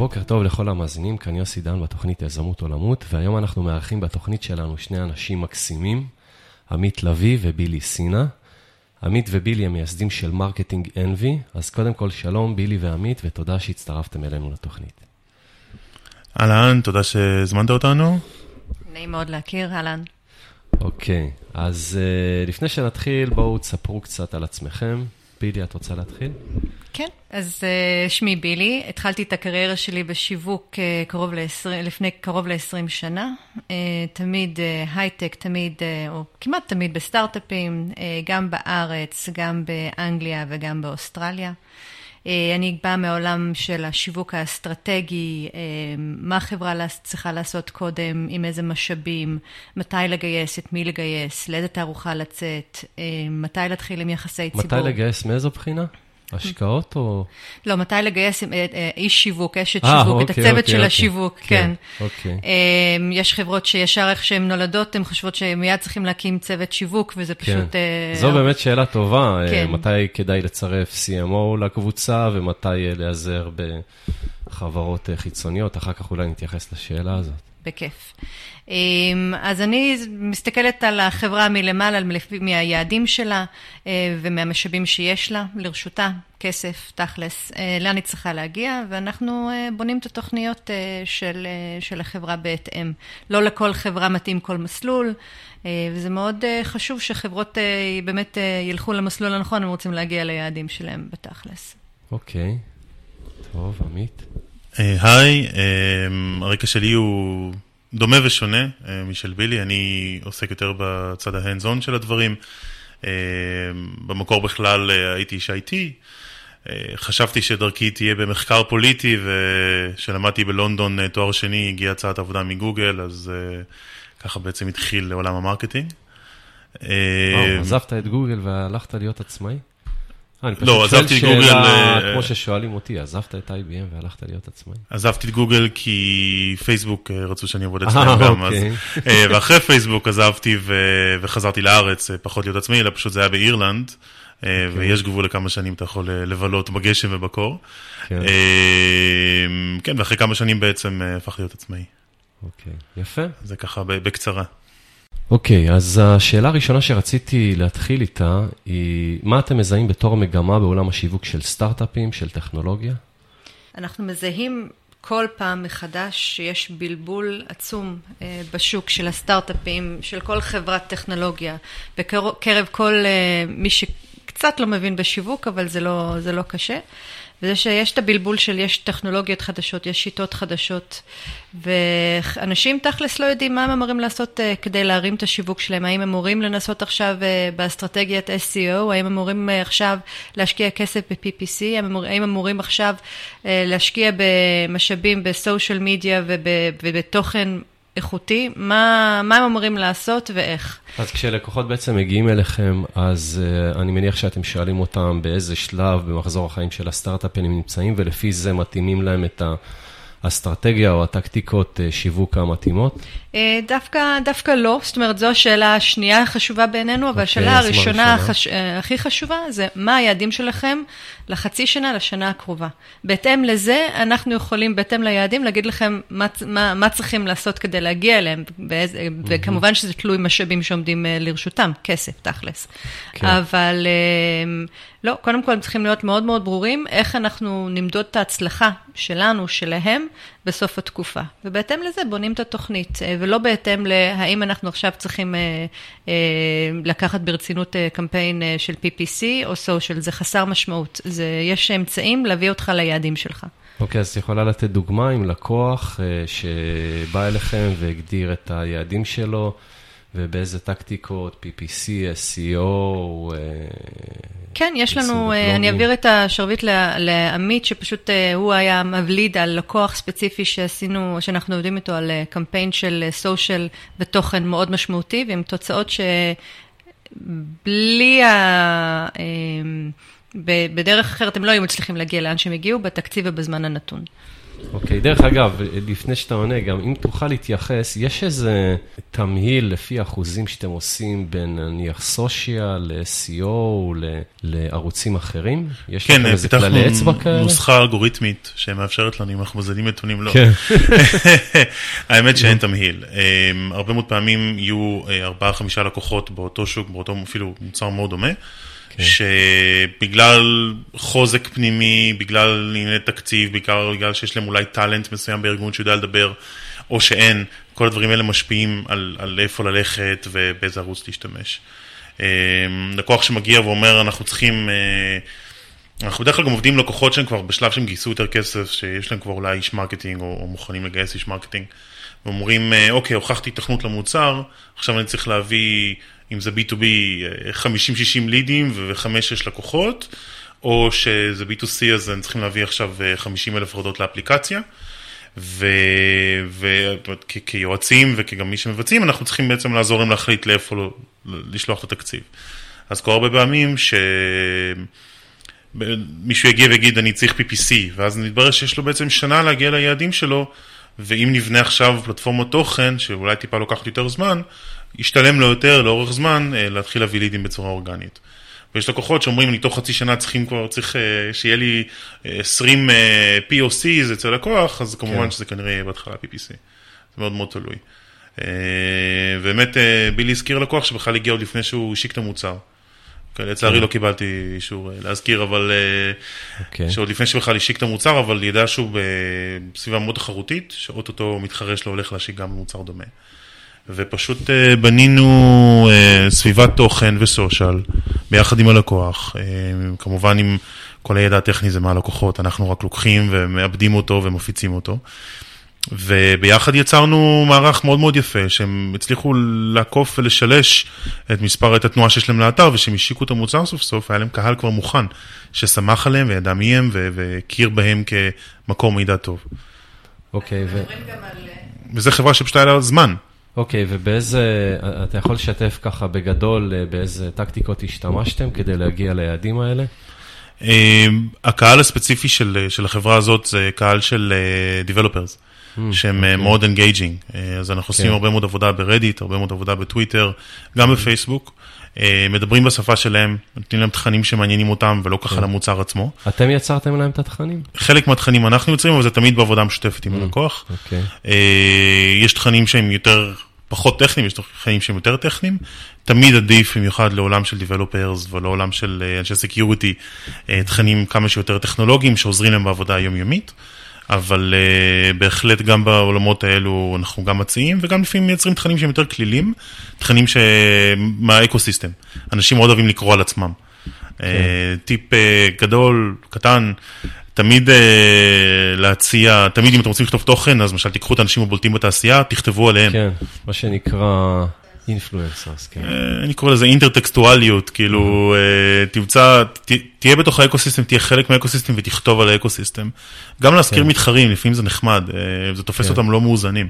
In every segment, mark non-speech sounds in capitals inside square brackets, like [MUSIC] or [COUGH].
בוקר טוב לכל המאזינים, כאן יוסי דן בתוכנית יזמות עולמות, והיום אנחנו מארחים בתוכנית שלנו שני אנשים מקסימים, עמית לביא ובילי סינה. עמית ובילי הם מייסדים של Marketing Envy, אז קודם כל שלום בילי ועמית, ותודה שהצטרפתם אלינו לתוכנית. אהלן, תודה שהזמנת אותנו. נעים מאוד להכיר, אהלן. אוקיי, אז אה, לפני שנתחיל, בואו תספרו קצת על עצמכם. בילי, את רוצה להתחיל? כן, אז uh, שמי בילי, התחלתי את הקריירה שלי בשיווק uh, קרוב ל-20, לפני קרוב ל-20 שנה. Uh, תמיד uh, הייטק, תמיד, uh, או כמעט תמיד בסטארט-אפים, uh, גם בארץ, גם באנגליה וגם באוסטרליה. אה, אני באה מעולם של השיווק האסטרטגי, אה, מה החברה צריכה לעשות קודם, עם איזה משאבים, מתי לגייס, את מי לגייס, לאיזה תערוכה לצאת, אה, מתי להתחיל עם יחסי ציבור. מתי לגייס, מאיזו בחינה? השקעות או... לא, מתי לגייס אה, אה, איש שיווק, אשת שיווק, אוקיי, את הצוות אוקיי, של אוקיי. השיווק, כן. כן. אוקיי. אמ, יש חברות שישר איך שהן נולדות, הן חושבות שהן מיד צריכים להקים צוות שיווק, וזה כן. פשוט... זו באמת שאלה טובה, כן. מתי כדאי לצרף CMO לקבוצה, ומתי להיעזר בחברות חיצוניות, אחר כך אולי נתייחס לשאלה הזאת. בכיף. אמ, אז אני מסתכלת על החברה מלמעלה, מהיעדים שלה אה, ומהמשאבים שיש לה, לרשותה, כסף, תכלס, אה, לאן היא צריכה להגיע, ואנחנו אה, בונים את התוכניות של, של החברה בהתאם. לא לכל חברה מתאים כל מסלול, וזה מאוד חשוב שחברות באמת ילכו למסלול הנכון, הם רוצים להגיע ליעדים שלהם בתכלס. אוקיי, טוב, עמית. היי, הרקע שלי הוא... דומה ושונה אה, משל בילי, אני עוסק יותר בצד ה hands on של הדברים. אה, במקור בכלל אה, הייתי איש IT, חשבתי שדרכי תהיה במחקר פוליטי, וכשלמדתי בלונדון תואר שני הגיעה הצעת עבודה מגוגל, אז ככה בעצם התחיל עולם ה marketing. עזבת את גוגל והלכת להיות עצמאי? אה, לא, עזבתי את גוגל... אה, כמו ששואלים אותי, עזבת את IBM והלכת להיות עצמאי? עזבתי את גוגל כי פייסבוק אה, רצו שאני אעבוד אצלם גם, אז... אוקיי. ואחרי פייסבוק עזבתי וחזרתי לארץ, פחות להיות עצמאי, אלא פשוט זה היה באירלנד. אוקיי. ויש גבול לכמה שנים אתה יכול לבלות בגשם ובקור. כן, כן ואחרי כמה שנים בעצם הפך להיות עצמאי. אוקיי, יפה. זה ככה בקצרה. אוקיי, okay, אז השאלה הראשונה שרציתי להתחיל איתה היא, מה אתם מזהים בתור מגמה בעולם השיווק של סטארט-אפים, של טכנולוגיה? אנחנו מזהים כל פעם מחדש שיש בלבול עצום אה, בשוק של הסטארט-אפים, של כל חברת טכנולוגיה, בקרב כל אה, מי שקצת לא מבין בשיווק, אבל זה לא, זה לא קשה. וזה שיש את הבלבול של יש טכנולוגיות חדשות, יש שיטות חדשות, ואנשים תכלס לא יודעים מה הם אמורים לעשות uh, כדי להרים את השיווק שלהם, האם הם אמורים לנסות עכשיו uh, באסטרטגיית SEO, האם הם אמורים uh, עכשיו להשקיע כסף ב-PPC, האם אמורים עכשיו להשקיע במשאבים בסושיאל מדיה ובתוכן איכותי, מה, מה הם אמורים לעשות ואיך. אז כשלקוחות בעצם מגיעים אליכם, אז uh, אני מניח שאתם שואלים אותם באיזה שלב במחזור החיים של הסטארט-אפ הם נמצאים, ולפי זה מתאימים להם את ה... האסטרטגיה או הטקטיקות אה, שיווק המתאימות? אה, דווקא, דווקא לא, זאת אומרת, זו השאלה השנייה החשובה בעינינו, אבל okay, אוקיי, השאלה הראשונה החש... אה, הכי חשובה זה מה היעדים שלכם לחצי שנה, לשנה הקרובה. בהתאם לזה, אנחנו יכולים, בהתאם ליעדים, להגיד לכם מה, מה, מה צריכים לעשות כדי להגיע אליהם, באיזה, mm-hmm. וכמובן שזה תלוי משאבים שעומדים לרשותם, כסף, תכלס. כן. אבל לא, קודם כל הם צריכים להיות מאוד מאוד ברורים, איך אנחנו נמדוד את ההצלחה שלנו, שלהם, בסוף התקופה. ובהתאם לזה בונים את התוכנית, אה, ולא בהתאם להאם אנחנו עכשיו צריכים אה, אה, לקחת ברצינות קמפיין של PPC או סושיאל, זה חסר משמעות. זה, יש אמצעים להביא אותך ליעדים שלך. אוקיי, okay, אז את יכולה לתת דוגמה עם לקוח שבא אליכם והגדיר את היעדים שלו, ובאיזה טקטיקות, PPC, SEO, כן, יש לנו, אה, אני אעביר את השרביט לעמית, שפשוט אה, הוא היה מבליד על לקוח ספציפי שעשינו, שאנחנו עובדים איתו על אה, קמפיין של סושיאל ותוכן מאוד משמעותי, ועם תוצאות שבלי ה... בדרך אחרת הם לא היו מצליחים להגיע לאן שהם הגיעו, בתקציב ובזמן הנתון. אוקיי, okay, דרך אגב, לפני שאתה עונה, גם אם תוכל להתייחס, יש איזה תמהיל לפי אחוזים שאתם עושים בין נניח סושיאל, ל-SEO, לערוצים אחרים? יש כן, לכם איזה כללי אצבע כאלה? כן, נוסחה אלגוריתמית שמאפשרת לנו, אם אנחנו מזלים נתונים, לא. כן. [LAUGHS] האמת שאין תמהיל. אמ, הרבה מאוד פעמים יהיו אה, ארבעה, חמישה לקוחות באותו שוק, באותו אפילו מוצר מאוד דומה. כן. שבגלל חוזק פנימי, בגלל ענייני תקציב, בעיקר בגלל שיש להם אולי talent מסוים בארגון שיודע לדבר, או שאין, כל הדברים האלה משפיעים על, על איפה ללכת ובאיזה ערוץ להשתמש. אמ, לקוח שמגיע ואומר, אנחנו צריכים... אה, אנחנו בדרך כלל גם עובדים עם לקוחות שהם כבר בשלב שהם גייסו יותר כסף, שיש להם כבר אולי איש marketing או, או מוכנים לגייס איש marketing, ואומרים, אה, אוקיי, הוכחתי תכנות למוצר, עכשיו אני צריך להביא אם זה B2B 50-60 לידים ו-5-6 לקוחות, או שזה B2C אז הם צריכים להביא עכשיו 50 אה, אלף הורדות לאפליקציה. וכיועצים וכגם מי שמבצעים, אנחנו צריכים בעצם לעזור להם להחליט לאיפה לא, לשלוח את התקציב. אז כל הרבה פעמים שמישהו יגיע ויגיד אני צריך PPC, ואז נתברר שיש לו בעצם שנה להגיע ליעדים שלו, ואם נבנה עכשיו פלטפורמות תוכן, שאולי טיפה לוקחת יותר זמן, ישתלם לו יותר לאורך זמן אה, להתחיל להביא לידים בצורה אורגנית. ויש לקוחות שאומרים, אני תוך חצי שנה צריכים כבר, צריך אה, שיהיה לי 20 אה, POCs אצל לקוח, אז כמובן כן. שזה כנראה יהיה בהתחלה PPC. זה מאוד מאוד תלוי. ובאמת, בילי הזכיר לקוח שבכלל הגיע עוד לפני שהוא השיק את המוצר. כן, לצערי כן. לא קיבלתי אישור להזכיר, אבל... Okay. אוקיי. שעוד לפני שבכלל השיק את המוצר, אבל ידע שהוא בסביבה מאוד תחרותית, שאו-טו-טו מתחרה שלו הולך להשיק גם במוצר דומה. ופשוט אה, בנינו אה, סביבת תוכן ו social ביחד עם הלקוח, אה, כמובן עם כל הידע הטכני זה מהלקוחות, אנחנו רק לוקחים ומעבדים אותו ומפיצים אותו. וביחד יצרנו מערך מאוד מאוד יפה, שהם הצליחו לעקוף ולשלש את מספר, את התנועה שיש להם לאתר, ושהם השיקו את המוצר סוף סוף, היה להם קהל כבר מוכן, ששמח עליהם וידע מי הם, והכיר בהם כמקור מידע טוב. אוקיי, ו... וזה חברה שפשוט היה לה זמן. אוקיי, ובאיזה, אתה יכול לשתף ככה בגדול אה, באיזה טקטיקות השתמשתם כדי להגיע ליעדים האלה? אמ, הקהל הספציפי של, של החברה הזאת זה קהל של אה, Developers, אמ, שהם אוקיי. אה, אוקיי. מאוד engaging. אז אנחנו אוקיי. עושים כן. הרבה מאוד עבודה ברדיט, הרבה מאוד עבודה בטוויטר, גם mm. בפייסבוק. מדברים בשפה שלהם, נותנים להם תכנים שמעניינים אותם ולא ככה כן. למוצר עצמו. אתם יצרתם להם את התכנים? חלק מהתכנים אנחנו יוצרים, אבל זה תמיד בעבודה משותפת עם mm, הלקוח. אוקיי. יש תכנים שהם יותר פחות טכניים, יש תכנים שהם יותר טכניים. תמיד עדיף, במיוחד לעולם של Developers ולעולם של אה, אנשי Security, אה, תכנים כמה שיותר טכנולוגיים שעוזרים להם בעבודה היומיומית. אבל uh, בהחלט גם בעולמות האלו אנחנו גם מציעים, וגם לפעמים מייצרים תכנים שהם יותר כלילים, תכנים מה ecosystem. אנשים מאוד אוהבים לקרוא על עצמם. כן. Uh, טיפ אה, גדול, קטן, תמיד אה, להציע, תמיד אם אתם רוצים לכתוב תוכן, אז למשל תיקחו את האנשים הבולטים בתעשייה, תכתבו עליהם. כן, מה שנקרא influencers, כן. אה, אני קורא לזה אינטרטקסטואליות, כאילו, אה, תמצא, תהיה בתוך ה ecosystem, תהיה חלק מה ecosystem ותכתוב על ה ecosystem. גם להזכיר כן. מתחרים, לפעמים זה נחמד, אה, זה תופס כן. אותם לא מאוזנים.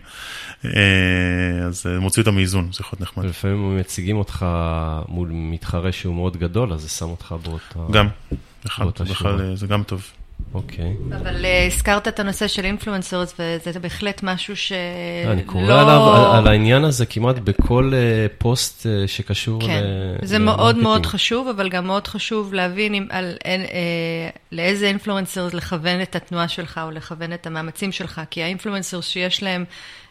אז מוציא אותם מאיזון, זה יכול להיות נחמד. ולפעמים מציגים אותך מול מתחרה שהוא מאוד גדול, אז זה שם אותך באותה... גם, בכלל, זה גם טוב. אוקיי. אבל uh, הזכרת את הנושא של אינפלואנסרס, וזה בהחלט משהו שלא... אני קורא עליו, על, העניין הזה כמעט בכל uh, פוסט שקשור כן, ל... זה מאוד מאוד חשוב, אבל גם מאוד חשוב להבין לאיזה influencers לכוון את התנועה שלך, או לכוון את המאמצים שלך, כי ה influencers שיש להם...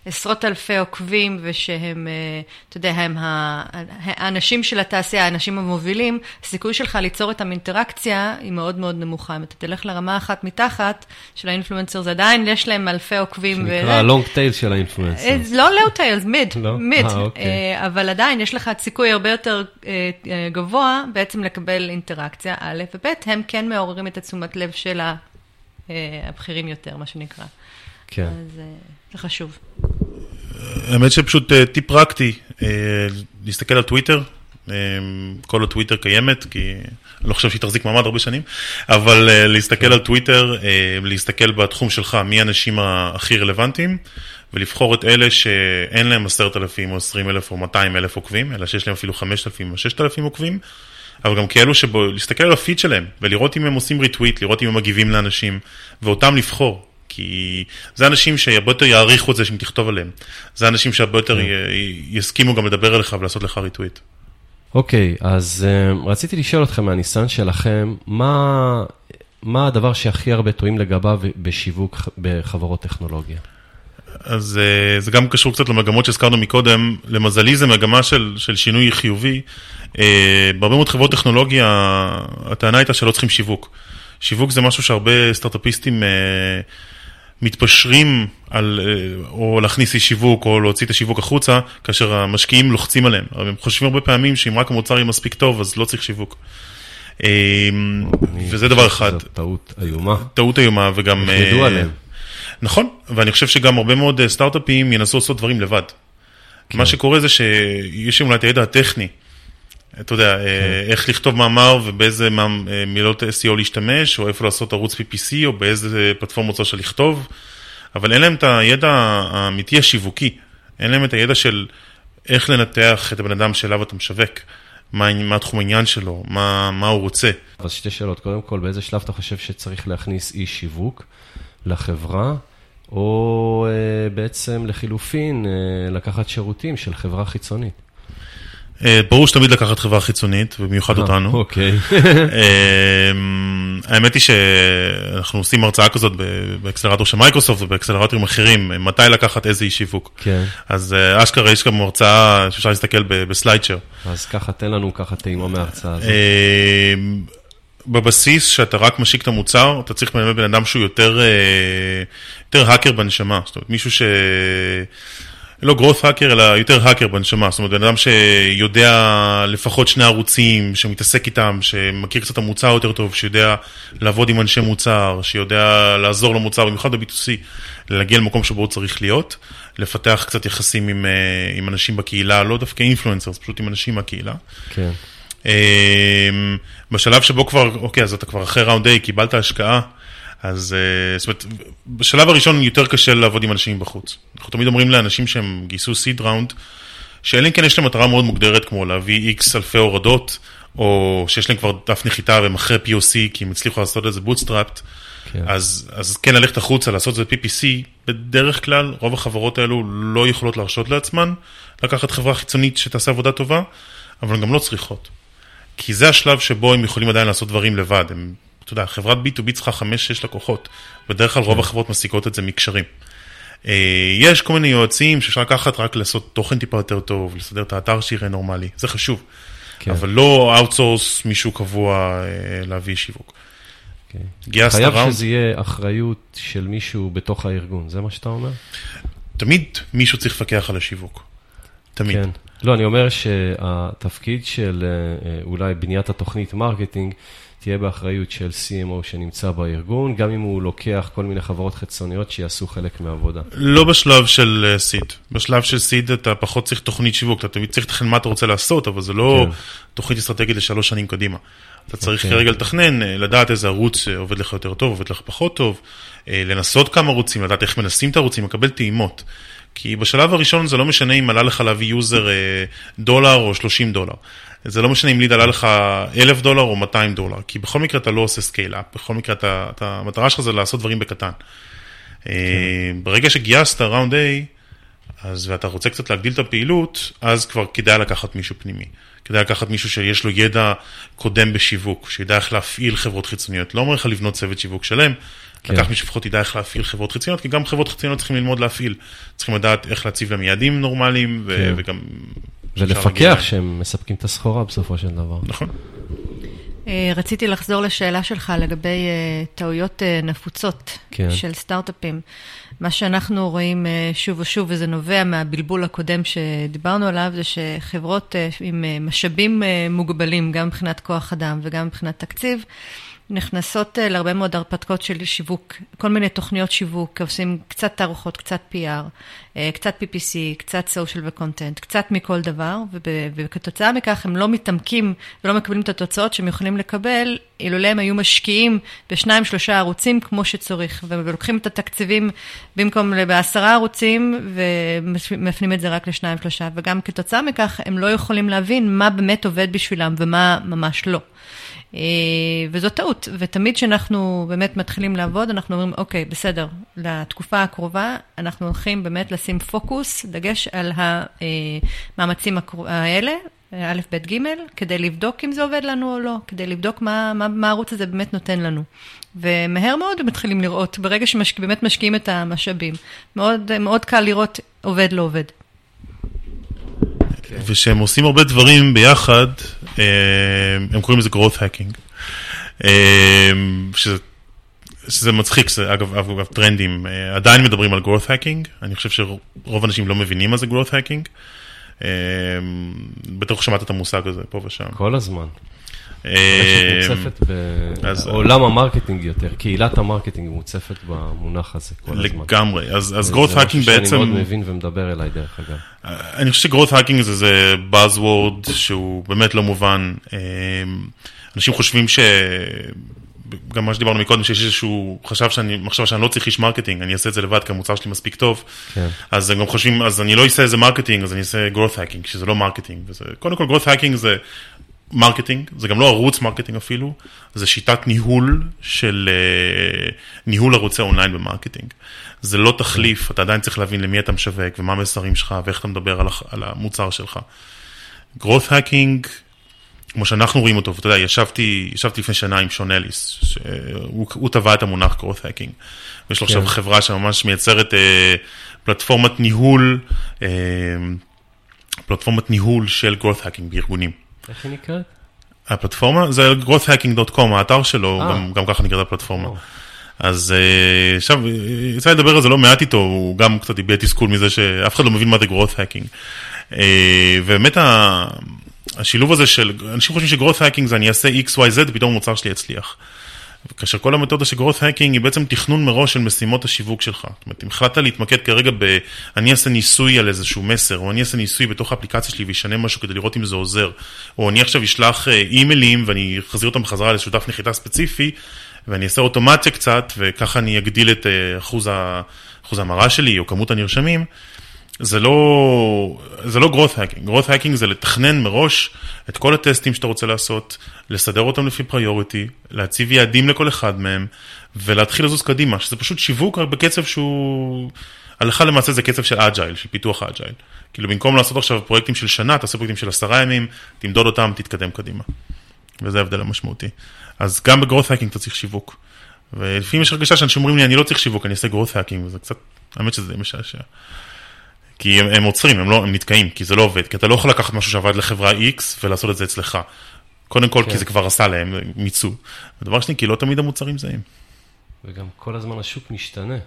עשרות אלפי עוקבים ושהם, אה, אתה יודע, הם האנשים של התעשייה, האנשים המובילים, הסיכוי שלך ליצור איתם אינטראקציה היא מאוד מאוד נמוכה. אם אתה תלך לרמה אחת מתחת של ה influencer, זה עדיין יש להם אלפי עוקבים. שנקרא ה long tail של ה influencer. אה, לא low tail, mid, mid. אבל עדיין יש לך סיכוי הרבה יותר אה, גבוה בעצם לקבל אינטראקציה, א', וב', הם כן מעוררים את התשומת לב של הבכירים יותר, מה שנקרא. כן. אז זה חשוב. האמת שפשוט אה, טיפ פרקטי, אה, להסתכל על טוויטר, אה, כל הטוויטר קיימת, כי אני לא חושב שהיא תחזיק מעמד הרבה שנים, אבל להסתכל על טוויטר, להסתכל בתחום שלך, מי האנשים הכי רלוונטיים, ולבחור את אלה שאין להם עשרת אלפים או עשרים אלף או מאתיים אלף עוקבים, אלא שיש להם אפילו חמשת אלפים או ששת אלפים עוקבים, אבל גם כאלו שבו, להסתכל על הפיד שלהם, ולראות אם הם עושים ריטוויט, לראות אם הם מגיבים לאנשים, ואותם לבחור. כי זה אנשים שהרבה יותר יעריכו את זה שהם תכתוב עליהם. זה אנשים שהרבה יותר כן. יסכימו גם לדבר עליך ולעשות לך ריטוויט. אוקיי, okay, אז uh, רציתי לשאול אתכם מהניסיון שלכם, מה, מה הדבר שהכי הרבה טועים לגביו בשיווק בחברות טכנולוגיה? אז uh, זה גם קשור קצת למגמות שהזכרנו מקודם. למזלי זה מגמה של, של שינוי חיובי. Uh, בהרבה מאוד חברות טכנולוגיה, הטענה הייתה שלא צריכים שיווק. שיווק זה משהו שהרבה סטארט-אפיסטים... מתפשרים על או להכניס אי שיווק או להוציא את השיווק החוצה, כאשר המשקיעים לוחצים עליהם. הם חושבים הרבה פעמים שאם רק המוצר יהיה מספיק טוב, אז לא צריך שיווק. וזה דבר אחד. זו טעות איומה. טעות איומה וגם... ידעו עליהם. נכון, ואני חושב שגם הרבה מאוד סטארט-אפים ינסו לעשות דברים לבד. כן. מה שקורה זה שיש אולי את הידע הטכני. אתה יודע, כן. איך לכתוב מאמר ובאיזה אה, מילות SEO להשתמש, או איפה לעשות ערוץ PPC, או באיזה פלטפורמות רוצה לכתוב, אבל אין להם את הידע האמיתי השיווקי, אין להם את הידע של איך לנתח את הבן אדם שאליו אתה משווק, מה, מה תחום העניין שלו, מה, מה הוא רוצה. אז שתי שאלות, קודם כל, באיזה שלב אתה חושב שצריך להכניס אי שיווק לחברה? או אה, בעצם לחילופין, אה, לקחת שירותים של חברה חיצונית. אה, ברור שתמיד לקחת חברה חיצונית, ובמיוחד אה, אותנו. אוקיי. אמ, האמת היא שאנחנו עושים הרצאה כזאת באקסלרטור של מייקרוסופט ובאקסלרטורים אחרים, מתי לקחת איזה איש שיווק. כן. אז אה, אשכרה יש גם הרצאה שאפשר להסתכל ב SlideShare. אז ככה, תן לנו ככה טעימה מההרצאה הזאת. בבסיס, שאתה רק משיק את המוצר, אתה צריך ללמד בן אדם שהוא יותר, יותר האקר בנשמה. זאת אומרת, מישהו ש... לא growth hacker, אלא יותר האקר בנשמה. זאת אומרת, בן אדם שיודע לפחות שני ערוצים, שמתעסק איתם, שמכיר קצת את המוצר יותר טוב, שיודע לעבוד עם אנשי מוצר, שיודע לעזור למוצר, במיוחד ב-B2C, להגיע למקום שבו הוא צריך להיות, לפתח קצת יחסים עם, אה, עם אנשים בקהילה, לא דווקא אינפלואנסרס, פשוט עם אנשים מהקהילה. כן. אה, בשלב שבו כבר, אוקיי, אז אתה כבר אחרי ראונד A, קיבלת השקעה. אז אה, זאת אומרת, בשלב הראשון יותר קשה לעבוד עם אנשים בחוץ. אנחנו תמיד אומרים לאנשים שהם גייסו seed round, שאלא אם כן יש להם מטרה מאוד מוגדרת, כמו להביא X אלפי הורדות, או שיש להם כבר דף נחיתה והם אחרי POC, כי הם הצליחו לעשות את זה bootstrapped, כן. אז, אז כן ללכת החוצה, לעשות את זה PPC, בדרך כלל רוב החברות האלו לא יכולות להרשות לעצמן לקחת חברה חיצונית שתעשה עבודה טובה, אבל הן גם לא צריכות. כי זה השלב שבו הם יכולים עדיין לעשות דברים לבד, הם אתה יודע, חברת B2B צריכה 5-6 לקוחות, בדרך כלל רוב כן. החברות משיגות את זה מקשרים. אה, יש כל מיני יועצים שאפשר לקחת רק לעשות תוכן טיפה יותר טוב, לסדר את האתר שיראה נורמלי, זה חשוב. כן. אבל לא outsource מישהו קבוע אה, להביא שיווק. כן. גייסת חייב round. שזה יהיה אחריות של מישהו בתוך הארגון, זה מה שאתה אומר? תמיד מישהו צריך לפקח על השיווק. תמיד. כן. לא, אני אומר שהתפקיד של אה, אולי בניית התוכנית marketing, תהיה באחריות של CMO שנמצא בארגון, גם אם הוא לוקח כל מיני חברות חיצוניות שיעשו חלק מהעבודה. לא בשלב של seed. אה, בשלב של seed אתה פחות צריך תוכנית שיווק, אתה צריך לתכנן מה אתה רוצה לעשות, אבל זה לא כן. תוכנית אסטרטגית לשלוש שנים קדימה. אתה צריך okay. אוקיי. כרגע לתכנן, אה, לדעת איזה ערוץ אה, עובד לך יותר טוב, עובד לך פחות טוב, לנסות כמה ערוצים, לדעת איך מנסים את הערוצים, לקבל טעימות. כי בשלב הראשון זה לא משנה אם עלה לך להביא יוזר דולר או 30 דולר. זה לא משנה אם ליד עלה לך אלף דולר או 200 דולר, כי בכל מקרה אתה לא עושה scale-up, בכל מקרה אתה, אתה, המטרה שלך זה לעשות דברים בקטן. כן. ברגע שגייסת round A, אז ואתה רוצה קצת להגדיל את הפעילות, אז כבר כדאי לקחת מישהו פנימי. כדאי לקחת מישהו שיש לו ידע קודם בשיווק, שידע איך להפעיל חברות חיצוניות. לא אומר לך לבנות צוות שיווק שלם, כן. לקח מישהו לפחות ידע איך להפעיל חברות חיצוניות, כי גם חברות חיצוניות צריכים ללמוד להפעיל. צריכים לדעת איך להציב להם יעדים נורמליים, כן. וגם ולפקח שהם מספקים את הסחורה בסופו של דבר. נכון. אה, רציתי לחזור לשאלה שלך לגבי אה, טעויות אה, נפוצות כן. של סטארט-אפים. מה שאנחנו רואים שוב ושוב, וזה נובע מהבלבול הקודם שדיברנו עליו, זה שחברות עם משאבים מוגבלים, גם מבחינת כוח אדם וגם מבחינת תקציב, נכנסות אה, להרבה מאוד הרפתקות של שיווק, כל מיני תוכניות שיווק, עושים קצת תערוכות, קצת PR, אה, קצת PPC, קצת social וקונטנט, קצת מכל דבר, וכתוצאה מכך הם לא מתעמקים ולא מקבלים את התוצאות שהם יכולים לקבל, אילולא הם היו משקיעים בשניים, שלושה ערוצים כמו שצריך, ולוקחים את התקציבים במקום בעשרה ערוצים, ומפנים את זה רק לשניים, שלושה, וגם כתוצאה מכך הם לא יכולים להבין מה באמת עובד בשבילם ומה ממש לא. וזו טעות, ותמיד כשאנחנו באמת מתחילים לעבוד, אנחנו אומרים, אוקיי, בסדר, לתקופה הקרובה אנחנו הולכים באמת לשים פוקוס, דגש על המאמצים האלה, א', ב', ג', כדי לבדוק אם זה עובד לנו או לא, כדי לבדוק מה, מה, מה הערוץ הזה באמת נותן לנו. ומהר מאוד מתחילים לראות, ברגע שבאמת משקיעים את המשאבים. מאוד, מאוד קל לראות עובד לא עובד. ושהם עושים הרבה דברים ביחד, אה, הם קוראים לזה growth hacking. אה, שזה, שזה מצחיק, זה אגב, אגב טרנדים, אה, עדיין מדברים על growth hacking, אני חושב שרוב האנשים לא מבינים מה זה growth hacking. בטח שמעת את המושג הזה פה ושם. כל הזמן. מוצפת בעולם המרקטינג יותר, קהילת המרקטינג מוצפת במונח הזה כל הזמן. לגמרי, אז growth hacking בעצם... זה משהו שאני מאוד מבין ומדבר אליי דרך אגב. אני חושב ש-growth hacking זה buzzword שהוא באמת לא מובן. אנשים חושבים ש... גם מה שדיברנו מקודם, שיש איזשהו חשב שאני, מחשב שאני לא צריך איש מרקטינג, אני אעשה את זה לבד, כי המוצר שלי מספיק טוב. כן. אז הם גם חושבים, אז אני לא אעשה איזה מרקטינג, אז אני אעשה growth hacking, שזה לא מרקטינג. וזה, קודם כל, growth hacking זה מרקטינג, זה גם לא ערוץ מרקטינג אפילו, זה שיטת ניהול של uh, ניהול ערוצי אונליין במרקטינג. זה לא תחליף, אתה עדיין צריך להבין למי אתה משווק ומה המסרים שלך ואיך אתה מדבר על, על המוצר שלך. growth hacking, כמו שאנחנו רואים אותו, ואתה יודע, ישבתי, ישבתי לפני שנה עם שון אליס, שהוא טבע את המונח growth hacking. ויש לו כן. עכשיו חברה שממש מייצרת uh, פלטפורמת ניהול, uh, פלטפורמת ניהול של growth hacking בארגונים. איך היא נקראת? הפלטפורמה זה growthhacking.com, האתר שלו, אה. גם, גם ככה נקראת הפלטפורמה. אז אה, עכשיו, יצא לדבר על זה לא מעט איתו, הוא גם קצת הביע תסכול מזה שאף אחד לא מבין מה זה growth hacking. אה, ובאמת השילוב הזה של, אנשים חושבים ש-growth hacking זה אני אעשה x, y, z, ופתאום המוצר שלי יצליח. כאשר כל המתודה של growth hacking היא בעצם תכנון מראש של משימות השיווק שלך. זאת אומרת, אם החלטת להתמקד כרגע ב... אני אעשה ניסוי על איזשהו מסר, או אני אעשה ניסוי בתוך האפליקציה שלי וישנה משהו כדי לראות אם זה עוזר, או אני עכשיו אשלח אה, אימיילים ואני אחזיר אותם בחזרה דף נחיתה ספציפי, ואני אעשה אוטומציה קצת, וככה אני אגדיל את אה, אחוז, אחוז ההמרה שלי, או כמות הנרשמים. זה לא, זה לא growth hacking, growth hacking זה לתכנן מראש את כל הטסטים שאתה רוצה לעשות, לסדר אותם לפי priority, להציב יעדים לכל אחד מהם, ולהתחיל לזוז קדימה, שזה פשוט שיווק בקצב שהוא, הלכה למעשה זה קצב של agile, של פיתוח agile. כאילו במקום לעשות עכשיו פרויקטים של שנה, תעשה פרויקטים של עשרה ימים, תמדוד אותם, תתקדם קדימה. וזה ההבדל המשמעותי. אז גם ב growth hacking אתה צריך שיווק. ולפעמים יש הרגשה שאנשים אומרים לי, אני לא צריך שיווק, אני אעשה growth hacking, וזה קצת, האמת שזה משעשע. כי הם, הם עוצרים, הם, לא, הם נתקעים, כי זה לא עובד, כי אתה לא יכול לקחת משהו שעבד לחברה X ולעשות את זה אצלך. קודם כל, כן. כי זה כבר עשה להם, מיצו. ודבר שני, כי לא תמיד המוצרים זהים. וגם כל הזמן השוק משתנה.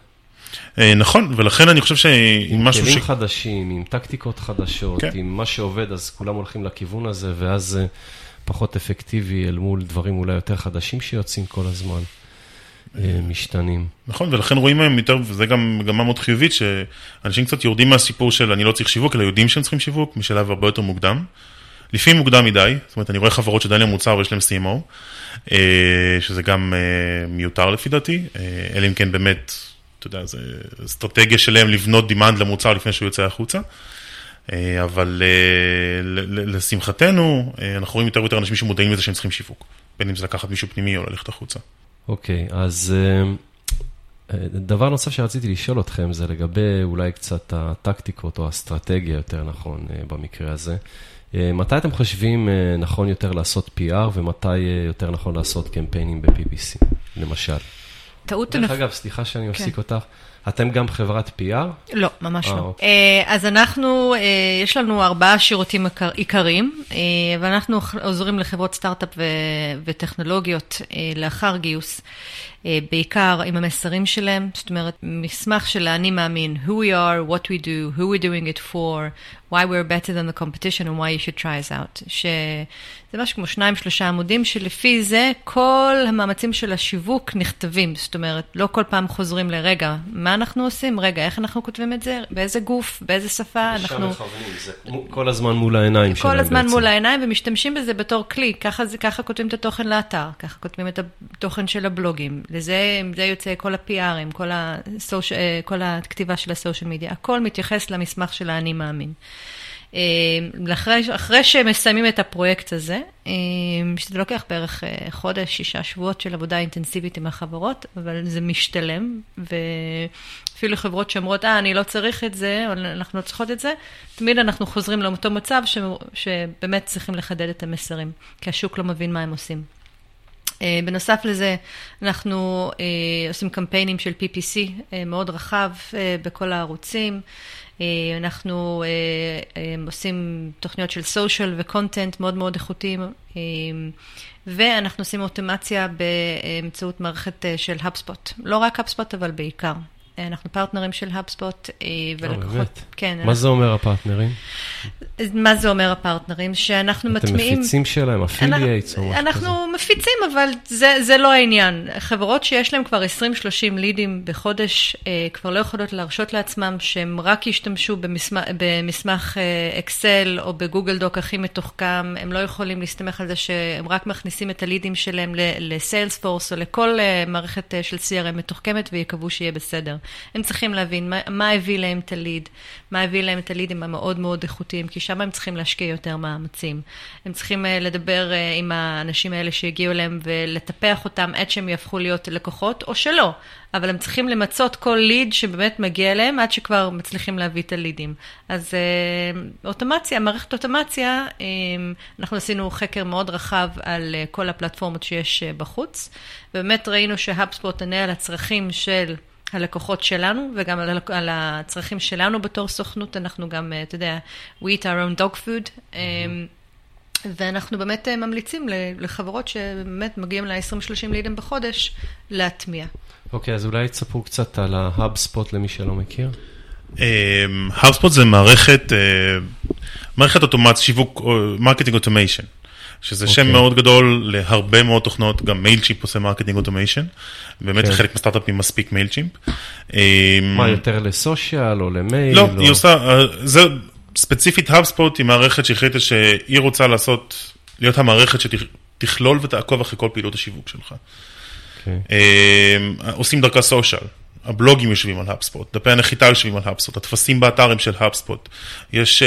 אה, נכון, ולכן אני חושב שעם משהו ש... עם כלים חדשים, עם טקטיקות חדשות, כן. עם מה שעובד, אז כולם הולכים לכיוון הזה, ואז זה פחות אפקטיבי אל מול דברים אולי יותר חדשים שיוצאים כל הזמן. אה, משתנים. נכון, ולכן רואים מהם יותר, וזה גם מגמה מאוד חיובית, שאנשים קצת יורדים מהסיפור של אני לא צריך שיווק, אלא יודעים שהם צריכים שיווק, משלב הרבה יותר מוקדם. לפעמים מוקדם מדי, זאת אומרת, אני רואה חברות שעדיין מוצר ויש להם CMO, אה, שזה גם אה, מיותר לפי דעתי, אלא אם כן באמת, אתה יודע, זו אסטרטגיה שלהם לבנות דימנד למוצר לפני שהוא יוצא החוצה. אבל לשמחתנו, אנחנו רואים יותר ויותר אנשים שמודעים לזה שהם צריכים שיווק, בין אם זה לקחת מישהו פנימי או ללכת החוצה. אוקיי, okay, אז uh, דבר נוסף שרציתי לשאול אתכם זה לגבי אולי קצת הטקטיקות או האסטרטגיה, יותר נכון, uh, במקרה הזה. מתי אתם חושבים נכון יותר לעשות PR ומתי יותר נכון לעשות קמפיינים ב-PPC, למשל? טעות... דרך אגב, סליחה שאני מפסיק כן. אותך. אתם גם חברת PR? לא, ממש לא. אוקיי. אז אנחנו, יש לנו ארבעה שירותים עיקריים, ואנחנו עוזרים לחברות סטארט-אפ וטכנולוגיות לאחר גיוס. בעיקר עם המסרים שלהם, זאת אומרת, מסמך של האני מאמין, who we are, what we do, who we're doing it for, why we're better than the competition and why you should try us out. שזה משהו כמו שניים, שלושה עמודים, שלפי זה כל המאמצים של השיווק נכתבים. זאת אומרת, לא כל פעם חוזרים לרגע, מה אנחנו עושים? רגע, איך אנחנו כותבים את זה? באיזה גוף? באיזה שפה? אנחנו... מכוונים, זה כל הזמן מול העיניים שלהם בעצם. כל הזמן מול העיניים, ומשתמשים בזה בתור כלי. ככה, ככה כותבים את התוכן לאתר, ככה כותבים את התוכן של הבלוגים. לזה זה יוצא כל ה-PRים, כל, הסוש... כל הכתיבה של הסושיאל מדיה. הכל מתייחס למסמך של האני מאמין. אחרי, אחרי שמסיימים את הפרויקט הזה, שזה לוקח בערך חודש, שישה שבועות של עבודה אינטנסיבית עם החברות, אבל זה משתלם, ואפילו חברות שאומרות, אה, אני לא צריך את זה, או אנחנו לא צריכות את זה, תמיד אנחנו חוזרים לאותו מצב ש, שבאמת צריכים לחדד את המסרים, כי השוק לא מבין מה הם עושים. אה, בנוסף לזה, אנחנו אה, עושים קמפיינים של PPC אה, מאוד רחב בכל הערוצים. אנחנו עושים תוכניות של סושיאל וקונטנט מאוד מאוד איכותיים, ואנחנו עושים אוטומציה באמצעות מערכת של HubSpot. לא רק HubSpot, אבל בעיקר. אנחנו פרטנרים של HubSpot ולקוחות. באמת? כן. מה זה אומר הפרטנרים? מה זה אומר הפרטנרים? שאנחנו אתם מטמיעים... אתם מפיצים שלהם, affiliates או משהו כזה? אנחנו מפיצים, אבל זה, זה לא העניין. חברות שיש להן כבר 20-30 לידים בחודש, אה, כבר לא יכולות להרשות לעצמם שהם רק ישתמשו במסמך, במסמך אה, אקסל או ב Google Doc הכי מתוחכם, הם לא יכולים להסתמך על זה שהם רק מכניסים את הלידים שלהם ל Salesforce או לכל אה, מערכת אה, של CRM מתוחכמת ויקוו שיהיה בסדר. הם צריכים להבין מה, מה הביא להם את הליד, מה הביא להם את הלידים המאוד מאוד איכותיים, כי שם הם צריכים להשקיע יותר מאמצים. הם צריכים אה, לדבר אה, עם האנשים האלה שהגיעו אליהם ולטפח אותם עד שהם יהפכו להיות לקוחות, או שלא. אבל הם צריכים למצות כל ליד שבאמת מגיע אליהם עד שכבר מצליחים להביא את הלידים. אז אה, אוטומציה, מערכת אוטומציה, אנחנו עשינו חקר מאוד רחב על כל הפלטפורמות שיש בחוץ, ובאמת ראינו שהאפספורט עונה על הצרכים של... הלקוחות שלנו, וגם על, על הצרכים שלנו בתור סוכנות, אנחנו גם, אה, אתה יודע, we eat our own dog food. Mm-hmm. ואנחנו באמת אה, ממליצים לחברות שבאמת מגיעים ל-20-30 לידים בחודש, להטמיע. אוקיי, okay, אז אולי תספרו קצת על ה-HubSpot למי שלא מכיר. HubSpot זה מערכת, מערכת אוטומציה, שיווק, marketing automation. שזה okay. שם אוקיי. מאוד גדול להרבה מאוד תוכנות, גם Mailchimp עושה marketing automation, באמת okay. כן. לחלק מהסטארט-אפים מספיק Mailchimp. מה, יותר ל social או למייל? לא, או... היא עושה, אה, זה ספציפית HubSpot היא מערכת שהחליטה שהיא רוצה לעשות, להיות המערכת שתכלול ותעקוב אחרי כל פעילות השיווק שלך. Okay. אוקיי. עושים דרכה social. הבלוגים יושבים על HubSpot, דפי הנחיתה יושבים על HubSpot, הטפסים באתר הם של HubSpot. יש uh,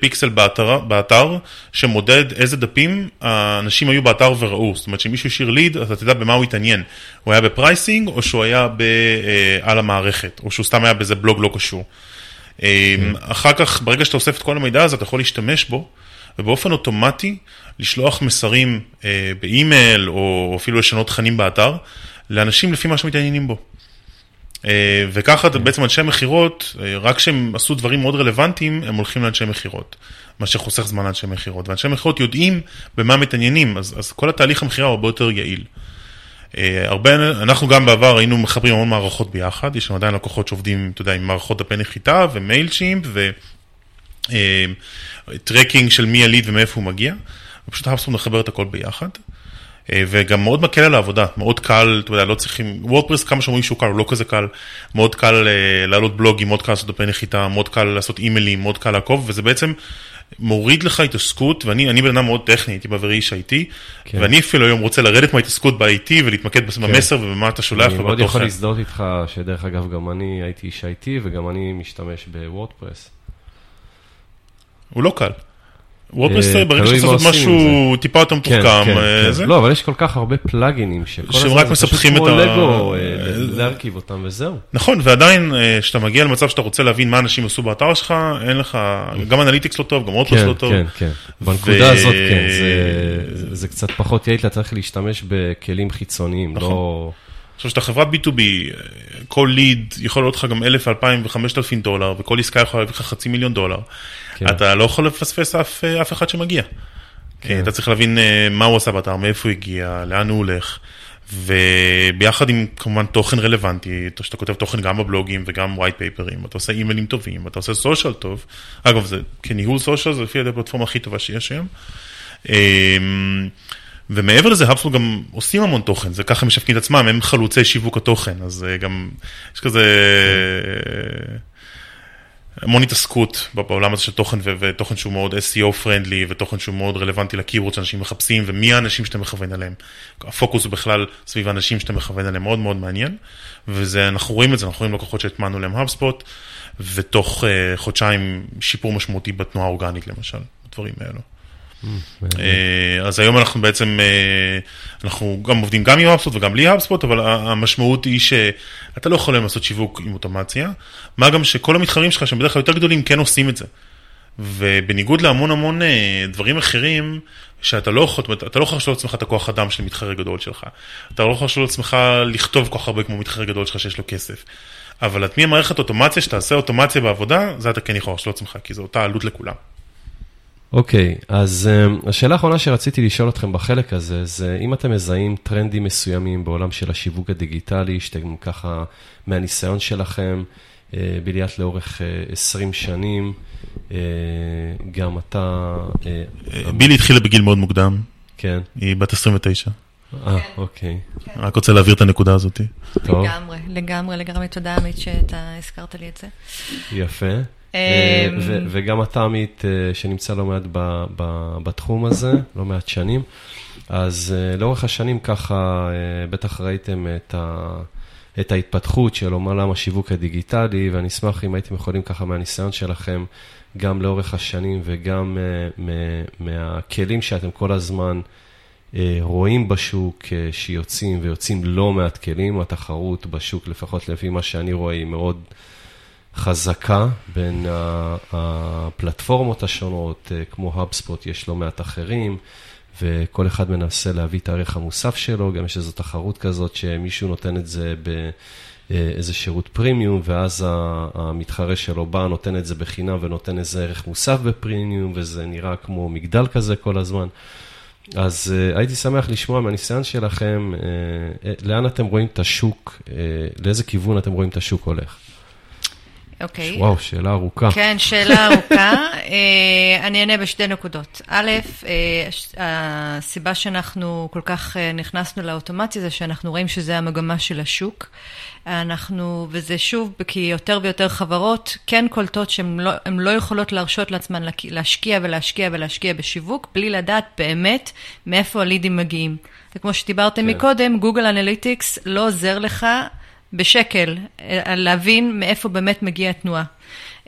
פיקסל באתר, באתר שמודד איזה דפים האנשים היו באתר וראו. זאת אומרת שמישהו השאיר ליד, אז אתה תדע במה הוא התעניין. הוא היה ב pricing, או שהוא היה ב, uh, על המערכת, או שהוא סתם היה באיזה בלוג לא קשור. Mm. אחר כך, ברגע שאתה אוסף את כל המידע הזה, אתה יכול להשתמש בו, ובאופן אוטומטי לשלוח מסרים uh, באימייל, או אפילו לשנות תכנים באתר, לאנשים לפי מה שמתעניינים בו. אה, וככה בעצם אנשי מכירות, אה, רק כשהם עשו דברים מאוד רלוונטיים, הם הולכים לאנשי מכירות, מה שחוסך זמן לאנשי מכירות. ואנשי מכירות יודעים במה מתעניינים, אז, אז כל התהליך המכירה הוא הרבה יותר יעיל. אה, הרבה, אנחנו גם בעבר היינו מחברים המון מערכות ביחד, יש לנו עדיין לקוחות שעובדים, אתה יודע, עם מערכות דפי נחיתה ו Mailchimp ו tracking של מי הליד ומאיפה הוא מגיע, ופשוט HubSpot מחבר את הכל ביחד. אה, וגם מאוד מקל על העבודה, מאוד קל, אתה יודע, לא צריכים, וורדפרס כמה שאומרים שהוא קל, הוא לא כזה קל, מאוד קל uh, לעלות בלוגים, מאוד קל לעשות דפי נחיתה, מאוד קל לעשות אימיילים, מאוד קל לעקוב, וזה בעצם מוריד לך התעסקות, ואני בן אדם מאוד טכני, הייתי בעברי איש IT, כן. ואני אפילו היום רוצה לרדת מההתעסקות ב-IT ולהתמקד כן. במסר ובמה אתה שולח ובתוכן. אני מאוד יכול להזדהות איתך, שדרך אגב, גם אני הייתי איש IT וגם אני משתמש בוורדפרס. הוא לא קל. WordPress אה, ברגע שאתה לעשות משהו טיפה יותר כן, מתוחכם. כן, כן. לא, אבל יש כל כך הרבה פלאגינים שכל הזמן זה פשוט כמו לגו, אה, להרכיב אותם וזהו. נכון, ועדיין כשאתה מגיע למצב שאתה רוצה להבין מה אנשים עשו באתר שלך, אין לך, גם Analytics לא טוב, גם WordPress לא טוב. כן, כן, כן. בנקודה הזאת כן, זה קצת פחות יעיל, אתה צריך להשתמש בכלים חיצוניים, נכון. לא... עכשיו, כשאתה חברת B2B, כל ליד יכול להיות לך גם 1,000, 2,000 ו-5,000 דולר, וכל עסקה יכולה להביא לך חצי מיליון דולר. כן. אתה לא יכול לפספס אף, אף אחד שמגיע. כן. אתה צריך להבין אה, מה הוא עשה באתר, מאיפה הוא הגיע, לאן הוא הולך. וביחד עם כמובן תוכן רלוונטי, שאתה כותב תוכן גם בבלוגים וגם white paperים, אתה עושה אימיילים טובים, אתה עושה סושיאל טוב. אגב, זה, כניהול סושיאל זה לפי הפלטפורמה הכי טובה שיש היום. ומעבר לזה, האבספורט גם עושים המון תוכן, זה ככה משווקים את עצמם, הם חלוצי שיווק התוכן, אז אה, גם יש כזה המון התעסקות בעולם הזה של תוכן, ותוכן שהוא מאוד SEO פרנדלי, ותוכן שהוא מאוד רלוונטי לקיבורד שאנשים מחפשים, ומי האנשים שאתה מכוון עליהם. הפוקוס הוא בכלל סביב האנשים שאתה מכוון עליהם, מאוד מאוד מעניין, ואנחנו רואים את זה, אנחנו רואים לקוחות שהטמענו להם האבספוט, ותוך uh, חודשיים שיפור משמעותי בתנועה האורגנית למשל, דברים האלו. Mm, אז היום אנחנו בעצם, אנחנו גם עובדים גם עם האבספוט וגם בלי האבספוט, אבל המשמעות היא שאתה לא יכול לעשות שיווק עם אוטומציה, מה גם שכל המתחרים שלך, שהם בדרך כלל יותר גדולים, כן עושים את זה. ובניגוד להמון המון דברים אחרים, שאתה לא יכול, אתה לא יכול לשאול לעצמך את הכוח אדם של מתחרה גדול שלך. אתה לא יכול לשאול לעצמך לכתוב כל כך הרבה כמו מתחרה גדול שלך שיש לו כסף. אבל להטמיע מערכת אוטומציה, שתעשה אוטומציה בעבודה, זה אתה כן יכול לשאול לעצמך, כי זו אותה עלות לכולם. אוקיי, okay, אז um, השאלה האחרונה שרציתי לשאול אתכם בחלק הזה, זה אם אתם מזהים טרנדים מסוימים בעולם של השיווק הדיגיטלי, שאתם ככה, מהניסיון שלכם, uh, בליאת לאורך uh, 20 שנים, uh, גם אתה... Uh, בילי התחילה בגיל מאוד מוקדם. כן. היא בת 29. אה, אוקיי. רק רוצה להעביר את הנקודה הזאת. טוב. לגמרי, לגמרי, לגמרי תודה עמית שאתה הזכרת לי את זה. יפה. אה, אמ, וגם אתה עמית אה, שנמצא לא מעט בתחום הזה, לא מעט שנים. אז אה, לאורך השנים ככה, בטח ראיתם את ה... את ההתפתחות של עולם השיווק הדיגיטלי, ואני אשמח אם הייתם יכולים ככה מהניסיון שלכם, גם לאורך השנים וגם מהכלים שאתם כל הזמן אה, רואים בשוק אה, שיוצאים ויוצאים לא מעט כלים, התחרות בשוק, לפחות לפי מה שאני רואה, היא מאוד חזקה בין הפלטפורמות השונות, אה, כמו HubSpot, יש לא מעט אחרים, וכל אחד מנסה להביא את הערך המוסף שלו, גם יש איזו תחרות כזאת שמישהו נותן את זה באיזה שירות פרימיום, ואז המתחרה שלו בא, נותן את זה בחינם ונותן איזה ערך מוסף בפרימיום, וזה נראה כמו מגדל כזה כל הזמן. אז uh, הייתי שמח לשמוע מהניסיון שלכם, לאן אתם רואים את השוק, לאיזה כיוון אתם רואים את השוק הולך. אוקיי. Okay. וואו, שאלה ארוכה. כן, שאלה ארוכה. [LAUGHS] אני אענה בשתי נקודות. א', הסיבה שאנחנו כל כך נכנסנו לאוטומציה זה שאנחנו רואים שזה המגמה של השוק. אנחנו, וזה שוב, כי יותר ויותר חברות כן קולטות שהן לא, לא יכולות להרשות לעצמן להשקיע ולהשקיע ולהשקיע בשיווק, בלי לדעת באמת מאיפה הלידים מגיעים. וכמו שדיברתם כן. מקודם, Google Analytics לא עוזר לך בשקל אה, להבין מאיפה באמת מגיעה התנועה.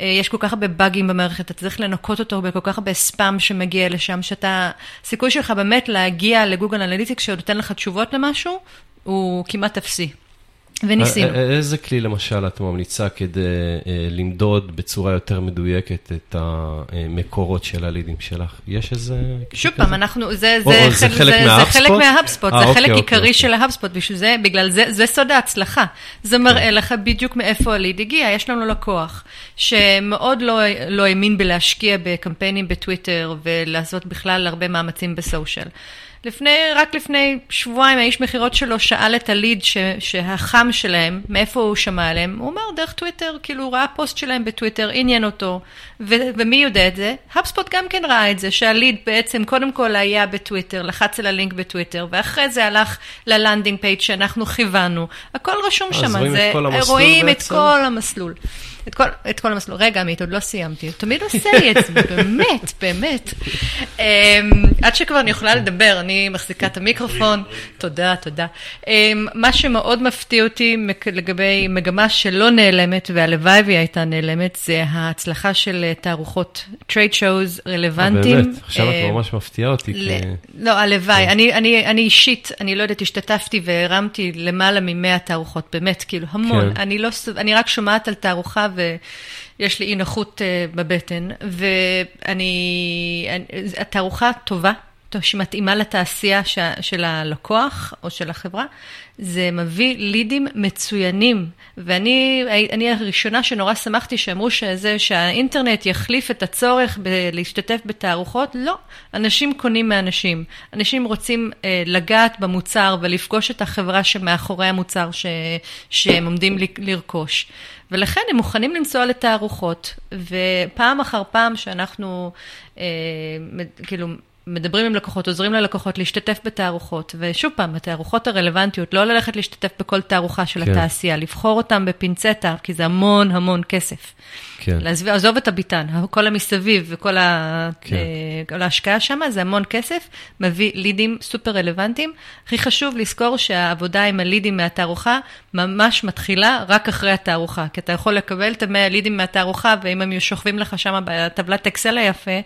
אה, יש כל כך הרבה באגים במערכת, אתה צריך לנקות אותו בכל כך הרבה ספאם שמגיע לשם, שאתה, הסיכוי שלך באמת להגיע ל Google Analytics שנותן לך תשובות למשהו, הוא כמעט אפסי. וניסינו. איזה כלי למשל את ממליצה כדי אה, למדוד בצורה יותר מדויקת את המקורות של הלידים שלך? יש איזה... שוב פעם, אנחנו, זה, חלק מההאבספוט, זה אוקיי, חלק אוקיי, עיקרי אוקיי. של ההאבספוט, בגלל זה, זה סוד ההצלחה. זה מראה כן. לך בדיוק מאיפה הליד הגיע. יש לנו לקוח שמאוד לא, לא האמין בלהשקיע בקמפיינים בטוויטר ולעשות בכלל הרבה מאמצים בסושיאל. לפני, רק לפני שבועיים האיש מכירות שלו שאל את הליד ש, שהחם שלהם, מאיפה הוא שמע עליהם, הוא אמר דרך טוויטר, כאילו הוא ראה פוסט שלהם בטוויטר, עניין אותו, ו, ומי יודע את זה? HubSpot גם כן ראה את זה, שהליד בעצם קודם כל היה בטוויטר, לחץ על הלינק בטוויטר, ואחרי זה הלך ל landing page שאנחנו כיוונו, הכל רשום שם, רואים את כל המסלול. את כל, את כל המסלול. רגע, עמית, עוד לא סיימתי. הוא תמיד עושה לי את זה, באמת, באמת. Um, עד שכבר אני יכולה לדבר, אני מחזיקה את המיקרופון. תודה, תודה. Um, מה שמאוד מפתיע אותי לגבי מגמה שלא נעלמת, והלוואי והיא הייתה נעלמת, זה ההצלחה של אה, תערוכות trade shows רלוונטיים. באמת, עכשיו את אה, ממש מפתיעה אותי. לא, הלוואי. אני אישית, אני לא יודעת, השתתפתי והרמתי למעלה מ-100 תערוכות, באמת, כאילו, המון. כן. אני לא, אני רק שומעת על תערוכה ויש לי אי נוחות אה, בבטן, ואני, התערוכה טובה, שמתאימה לתעשייה של הלקוח או של החברה, זה מביא לידים מצוינים. ואני אני הראשונה שנורא שמחתי שאמרו שזה, שהאינטרנט יחליף את הצורך להשתתף בתערוכות, לא. אנשים קונים מאנשים. אנשים רוצים אה, לגעת במוצר ולפגוש את החברה שמאחורי המוצר ש, שהם עומדים לרכוש. ולכן הם מוכנים לנסוע לתערוכות, ופעם אחר פעם שאנחנו, אה, כאילו, מדברים עם לקוחות, עוזרים ללקוחות להשתתף בתערוכות, ושוב פעם, התערוכות הרלוונטיות, לא ללכת להשתתף בכל תערוכה של כן. התעשייה, לבחור אותם בפינצטה, כי זה המון המון כסף. כן. לעזוב, עזוב את הביטן, כל המסביב וכל ה, כן. אה, ההשקעה שם, זה המון כסף, מביא לידים סופר רלוונטיים. הכי חשוב לזכור שהעבודה עם הלידים מהתערוכה ממש מתחילה רק אחרי התערוכה, כי אתה יכול לקבל את המאה לידים מהתערוכה, ואם הם שוכבים לך שם בטבלת אקסל היפה,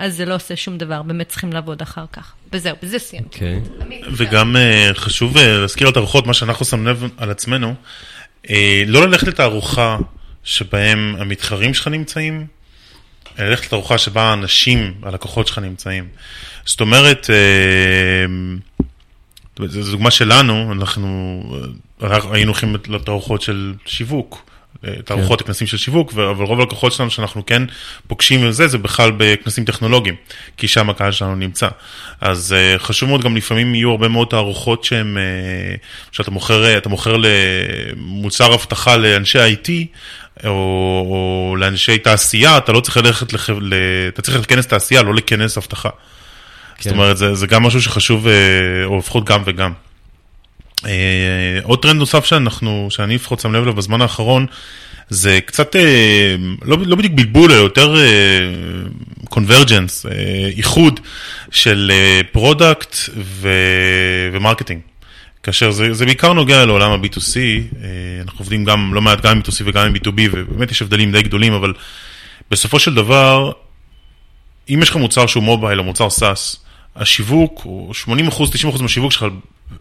אז זה לא עושה שום דבר, באמת צריכים לעבוד אחר כך. וזהו, בזה סיימתי. Okay. אוקיי. וגם uh, חשוב uh, להזכיר את הארוחות, מה שאנחנו שמים לב על עצמנו, uh, לא ללכת לתערוכה שבהם המתחרים שלך נמצאים, אלא ללכת לתערוכה שבה האנשים, הלקוחות שלך נמצאים. זאת אומרת, uh, זו דוגמה שלנו, אנחנו, אנחנו היינו הולכים לתערוכות של שיווק. תערוכות, כן. כנסים של שיווק, אבל רוב הלקוחות שלנו שאנחנו כן פוגשים וזה, זה בכלל בכנסים טכנולוגיים, כי שם הקהל שלנו נמצא. אז uh, חשוב מאוד, גם לפעמים יהיו הרבה מאוד תערוכות שהן, uh, שאתה מוכר, אתה מוכר למוצר אבטחה לאנשי IT, או, או לאנשי תעשייה, אתה לא צריך ללכת, לח... ל... אתה צריך לכנס תעשייה, לא לכנס אבטחה. כן. זאת אומרת, זה, זה גם משהו שחשוב, או לפחות גם וגם. אה, עוד טרנד נוסף שאנחנו, שאני לפחות שם לב אליו בזמן האחרון, זה קצת, אה, לא, לא בדיוק בלבול, אלא יותר convergence, אה, איחוד של product ו marketing. כאשר זה, זה בעיקר נוגע לעולם ה-B2C, אנחנו עובדים גם לא מעט גם עם B2C וגם עם B2B, ובאמת יש הבדלים די גדולים, אבל בסופו של דבר, אם יש לך מוצר שהוא mobile או מוצר SaaS, השיווק, או 80%, 90% מהשיווק שלך,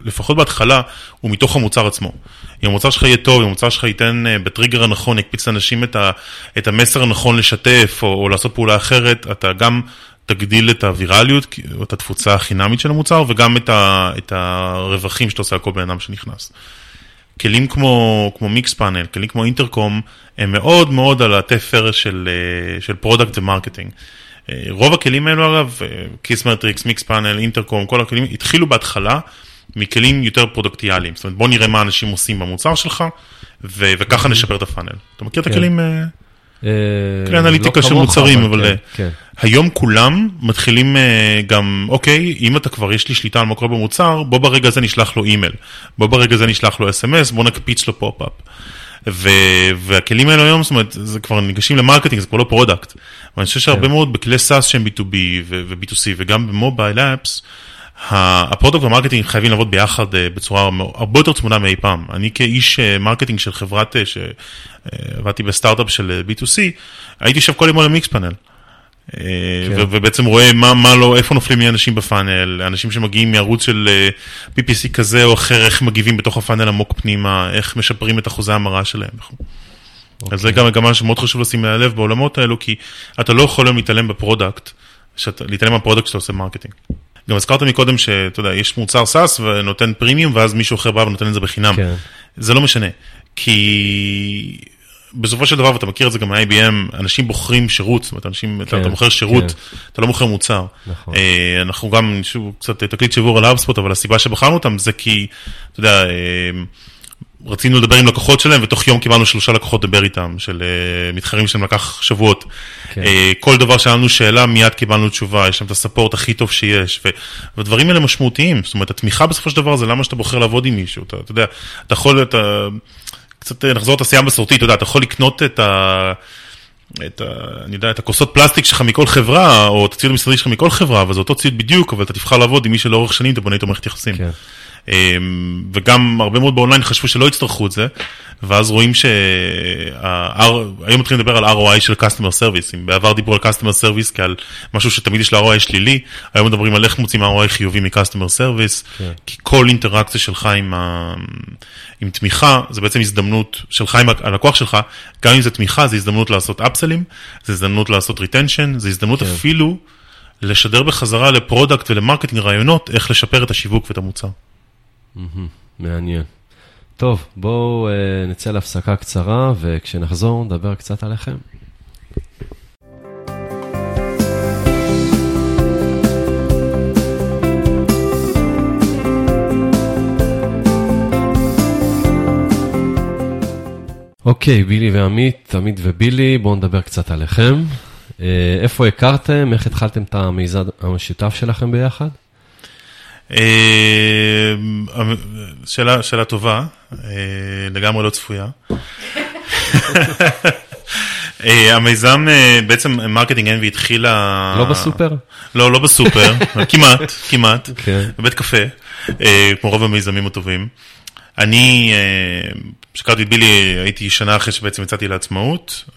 לפחות בהתחלה, הוא מתוך המוצר עצמו. אם המוצר שלך יהיה טוב, אם המוצר שלך ייתן אה, בטריגר הנכון, יקפיץ לאנשים את, את המסר הנכון לשתף, או, או לעשות פעולה אחרת, אתה גם תגדיל את הווירליות, או את התפוצה החינמית של המוצר, וגם את, ה, את הרווחים שאתה עושה על כל בן אדם שנכנס. כלים כמו, כמו Mixpanel, כלים כמו אינטרקום, הם מאוד מאוד על התפר של, אה, של product ו marketing. רוב הכלים האלו אגב, Kissmetrics, Mixpanel, Intercom, כל הכלים התחילו בהתחלה מכלים יותר פרודקטיאליים. זאת אומרת, בוא נראה מה אנשים עושים במוצר שלך, ו- וככה אוקיי. נשפר את ה funnel. אתה מכיר את כן. הכלים? אה, אה, כלי אנליטיקה לא של מוצרים, אבל כן, אה, כן. היום כולם מתחילים גם, אוקיי, אם אתה כבר יש לי שליטה על מה קורה במוצר, בוא ברגע הזה נשלח לו אימייל, בוא ברגע הזה נשלח לו SMS, בוא נקפיץ לו פופ-אפ. והכלים האלו היום, זאת אומרת, זה כבר ניגשים ל marketing, זה כבר לא product. ואני חושב שהרבה כן. מאוד בכלי SaaS שהם B2B ו-B2C וגם ב mobile apps, ה product וה marketing חייבים לעבוד ביחד אה, בצורה הרבה יותר צמודה מאי פעם. אני כאיש אה, marketing של חברת, אה, שעבדתי בסטארט-אפ של B2C, הייתי יושב כל יום על ה Mixpanel. כן. ובעצם רואה מה, מה לא, איפה נופלים לי אנשים ב funnel, אנשים שמגיעים מערוץ של PPC כזה או אחר, איך מגיבים בתוך ה funnel עמוק פנימה, איך משפרים את אחוזי המרה שלהם. Okay. אז זה אוקיי. גם מגמה שמאוד חשוב לשים לב בעולמות האלו, כי אתה לא יכול להתעלם ב product, להתעלם מה product שאתה עושה marketing. גם הזכרת מקודם שאתה יודע, יש מוצר SaaS ונותן freemium, ואז מישהו אחר בא ונותן את זה בחינם. כן. זה לא משנה, כי בסופו של דבר, ואתה מכיר את זה גם מ-IBM, אנשים בוחרים שירות, זאת אומרת, אנשים, כן, אתה מוכר שירות, כן. אתה לא מוכר מוצר. נכון. אה, אנחנו גם, שוב, קצת תקליט שבור על HubSpot, אבל הסיבה שבחרנו אותם זה כי, אתה יודע, אה, רצינו לדבר עם לקוחות שלהם, ותוך יום קיבלנו שלושה לקוחות לדבר איתם, של uh, מתחרים שלהם לקח שבועות. כן. Uh, כל דבר שהיה לנו שאלה, מיד קיבלנו תשובה, יש להם את הספורט הכי טוב שיש, ו- והדברים האלה משמעותיים, זאת אומרת, התמיכה בסופו של דבר זה למה שאתה בוחר לעבוד עם מישהו, אתה, אתה יודע, אתה יכול, אתה, קצת אה, נחזור לתעשייה המסורתית, אתה יודע, אתה יכול לקנות את ה... את ה... אני יודע, את הכוסות פלסטיק שלך מכל חברה, או את הציוד המשרדי שלך מכל חברה, אבל זה אותו ציוד בדיוק, אבל אתה תבחר לעבוד עם מי שלאורך שנים אתה בונה איתו מערכת יחסים. כן. אמ, וגם הרבה מאוד באונליין חשבו שלא יצטרכו את זה, ואז רואים שהיום מתחילים לדבר על ROI של Customer Service, אם בעבר דיברו על Customer Service כעל משהו שתמיד יש ל-ROI שלילי, היום מדברים על איך מוצאים ROI חיובי מ-Customer Service, כן. כי כל אינטראקציה שלך עם, ה... עם תמיכה, זה בעצם הזדמנות שלך עם הלקוח שלך, גם אם זה תמיכה, זה הזדמנות לעשות אפסלים, זה הזדמנות לעשות retention, זה הזדמנות כן. אפילו לשדר בחזרה ל product ול marketing רעיונות, איך לשפר את השיווק ואת המוצר. מעניין. טוב, בואו uh, נצא להפסקה קצרה, וכשנחזור נדבר קצת עליכם. אוקיי, בילי ועמית, עמית ובילי, בואו נדבר קצת עליכם. איפה הכרתם? איך התחלתם את המיזם המשותף שלכם ביחד? שאלה, שאלה טובה, לגמרי לא צפויה. המיזם, בעצם Marketing Envy התחילה... לא בסופר? לא, לא בסופר, כמעט, כמעט, כן. בבית קפה, כמו רוב המיזמים הטובים. אני, כשהכרתי את בילי, הייתי שנה אחרי שבעצם יצאתי לעצמאות,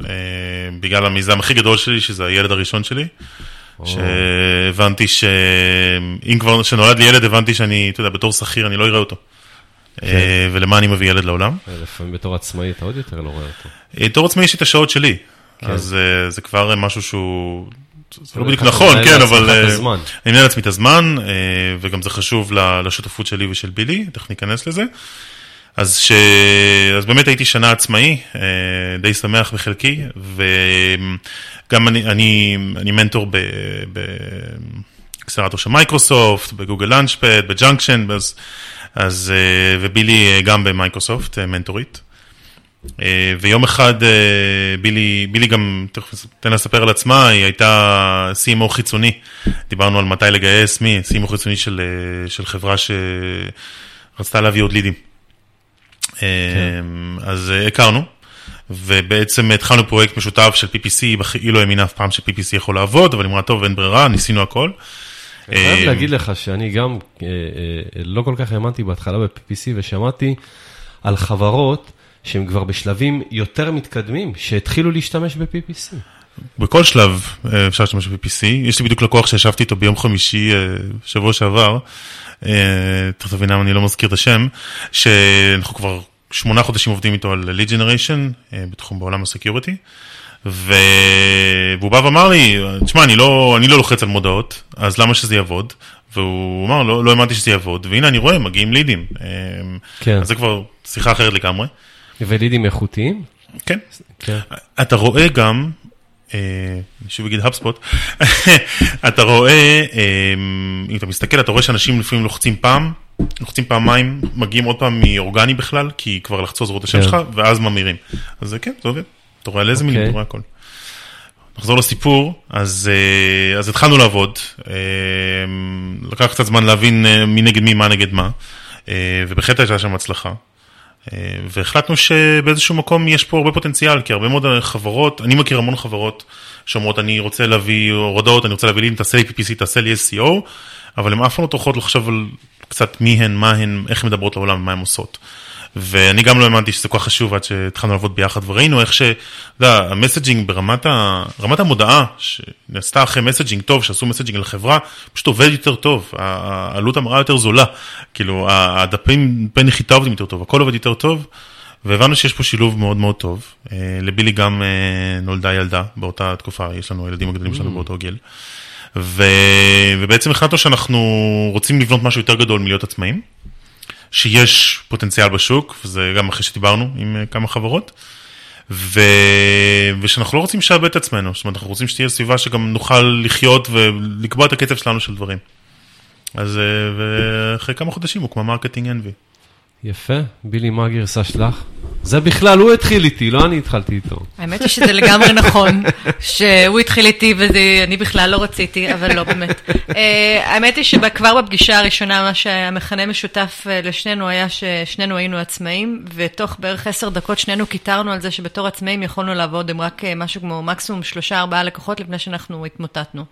בגלל המיזם הכי גדול שלי, שזה הילד הראשון שלי. שהבנתי שאם כבר, כשנולד לי ילד, הבנתי שאני, אתה יודע, בתור שכיר אני לא אראה אותו. כן. ולמה אני מביא ילד לעולם. לפעמים בתור עצמאי אתה עוד יותר לא רואה אותו. בתור עצמאי יש לי את השעות שלי, כן. אז זה כבר משהו שהוא... זה לא בדיוק נכון, כן, אבל אני מנהל לעצמי את הזמן, וגם זה חשוב לשותפות שלי ושל בילי, תכף ניכנס לזה. אז, ש... אז באמת הייתי שנה עצמאי, די שמח בחלקי, וגם אני, אני, אני מנטור באקסלרטור של מייקרוסופט, ב Google Launchpad, ב Junction, אז, אז, ובילי גם במייקרוסופט, מנטורית. ויום אחד בילי, בילי גם, תן לה לספר על עצמה, היא הייתה CMO חיצוני, דיברנו על מתי לגייס, מי? CMO חיצוני של, של חברה שרצתה להביא עוד לידים. כן. אז הכרנו, ובעצם התחלנו פרויקט משותף של PPC, היא לא האמינה אף פעם ש-PPC יכול לעבוד, אבל היא אמרה, טוב, אין ברירה, ניסינו הכל. אני חייב להגיד לך שאני גם לא כל כך האמנתי בהתחלה ב-PPC, ושמעתי על חברות שהן כבר בשלבים יותר מתקדמים, שהתחילו להשתמש ב-PPC. בכל שלב אפשר להשתמש ב-PPC. יש לי בדיוק לקוח שישבתי איתו ביום חמישי, שבוע שעבר, תכף תבינה אם אני לא מזכיר את השם, שאנחנו כבר שמונה חודשים עובדים איתו על lead generation, בתחום בעולם הסקיוריטי, והוא בא ואמר לי, תשמע, אני לא, אני לא לוחץ על מודעות, אז למה שזה יעבוד? והוא אמר, לא, לא האמנתי שזה יעבוד, והנה אני רואה, מגיעים לידים. כן. אז זה כבר שיחה אחרת לגמרי. ולידים איכותיים? כן. כן. אתה רואה גם, שוב אגיד HubSpot, [LAUGHS] אתה רואה, אם אתה מסתכל, אתה רואה שאנשים לפעמים לוחצים פעם, לוחצים פעמיים, מגיעים עוד פעם מאורגני בכלל, כי כבר לחצו זרועות השם שלך, ואז ממירים. אז זה כן, זה עובד. אתה רואה על איזה מילים, אתה רואה הכל. נחזור לסיפור, אז, אז התחלנו לעבוד, לקח קצת זמן להבין מי נגד מי, מה נגד מה, ובהחלט הייתה שם הצלחה. והחלטנו שבאיזשהו מקום יש פה הרבה פוטנציאל, כי הרבה מאוד חברות, אני מכיר המון חברות שאומרות, אני רוצה להביא הורדות, אני רוצה להביא לי, תעשה לי PPC, תעשה לי SEO, אבל הן אף פעם לא טורחות לחשוב על קצת מי הן, מה הן, איך הן מדברות לעולם ומה הן עושות. ואני גם לא האמנתי שזה כל כך חשוב עד שהתחלנו לעבוד ביחד, וראינו איך ש... אתה יודע, ה messaging ברמת ה... רמת המודעה, שנעשתה אחרי messaging טוב, שעשו messaging לחברה, פשוט עובד יותר טוב, העלות המראה יותר זולה, כאילו, הדפים, דפי נחיתה עובדים יותר טוב, הכל עובד יותר טוב, והבנו שיש פה שילוב מאוד מאוד טוב. לבילי גם נולדה ילדה באותה תקופה, יש לנו, הילדים הגדולים שלנו באותו גיל. ו... ובעצם החלטנו שאנחנו רוצים לבנות משהו יותר גדול מלהיות עצמאים. שיש פוטנציאל בשוק, וזה גם אחרי שדיברנו עם כמה חברות, ו... ושאנחנו לא רוצים לשעבד את עצמנו, זאת אומרת, אנחנו רוצים שתהיה סביבה שגם נוכל לחיות ולקבוע את הקצב שלנו של דברים. אז ואחרי כמה חודשים הוקמה Marketing Envy. יפה, בילי, מה הגרסה שלך? זה בכלל, הוא התחיל איתי, לא אני התחלתי איתו. האמת היא שזה לגמרי נכון, שהוא התחיל איתי ואני בכלל לא רציתי, אבל לא באמת. האמת היא שכבר בפגישה הראשונה, מה שהמכנה משותף לשנינו היה ששנינו היינו עצמאים, ותוך בערך עשר דקות שנינו קיטרנו על זה שבתור עצמאים יכולנו לעבוד עם רק משהו כמו מקסימום שלושה ארבעה לקוחות לפני שאנחנו התמוטטנו.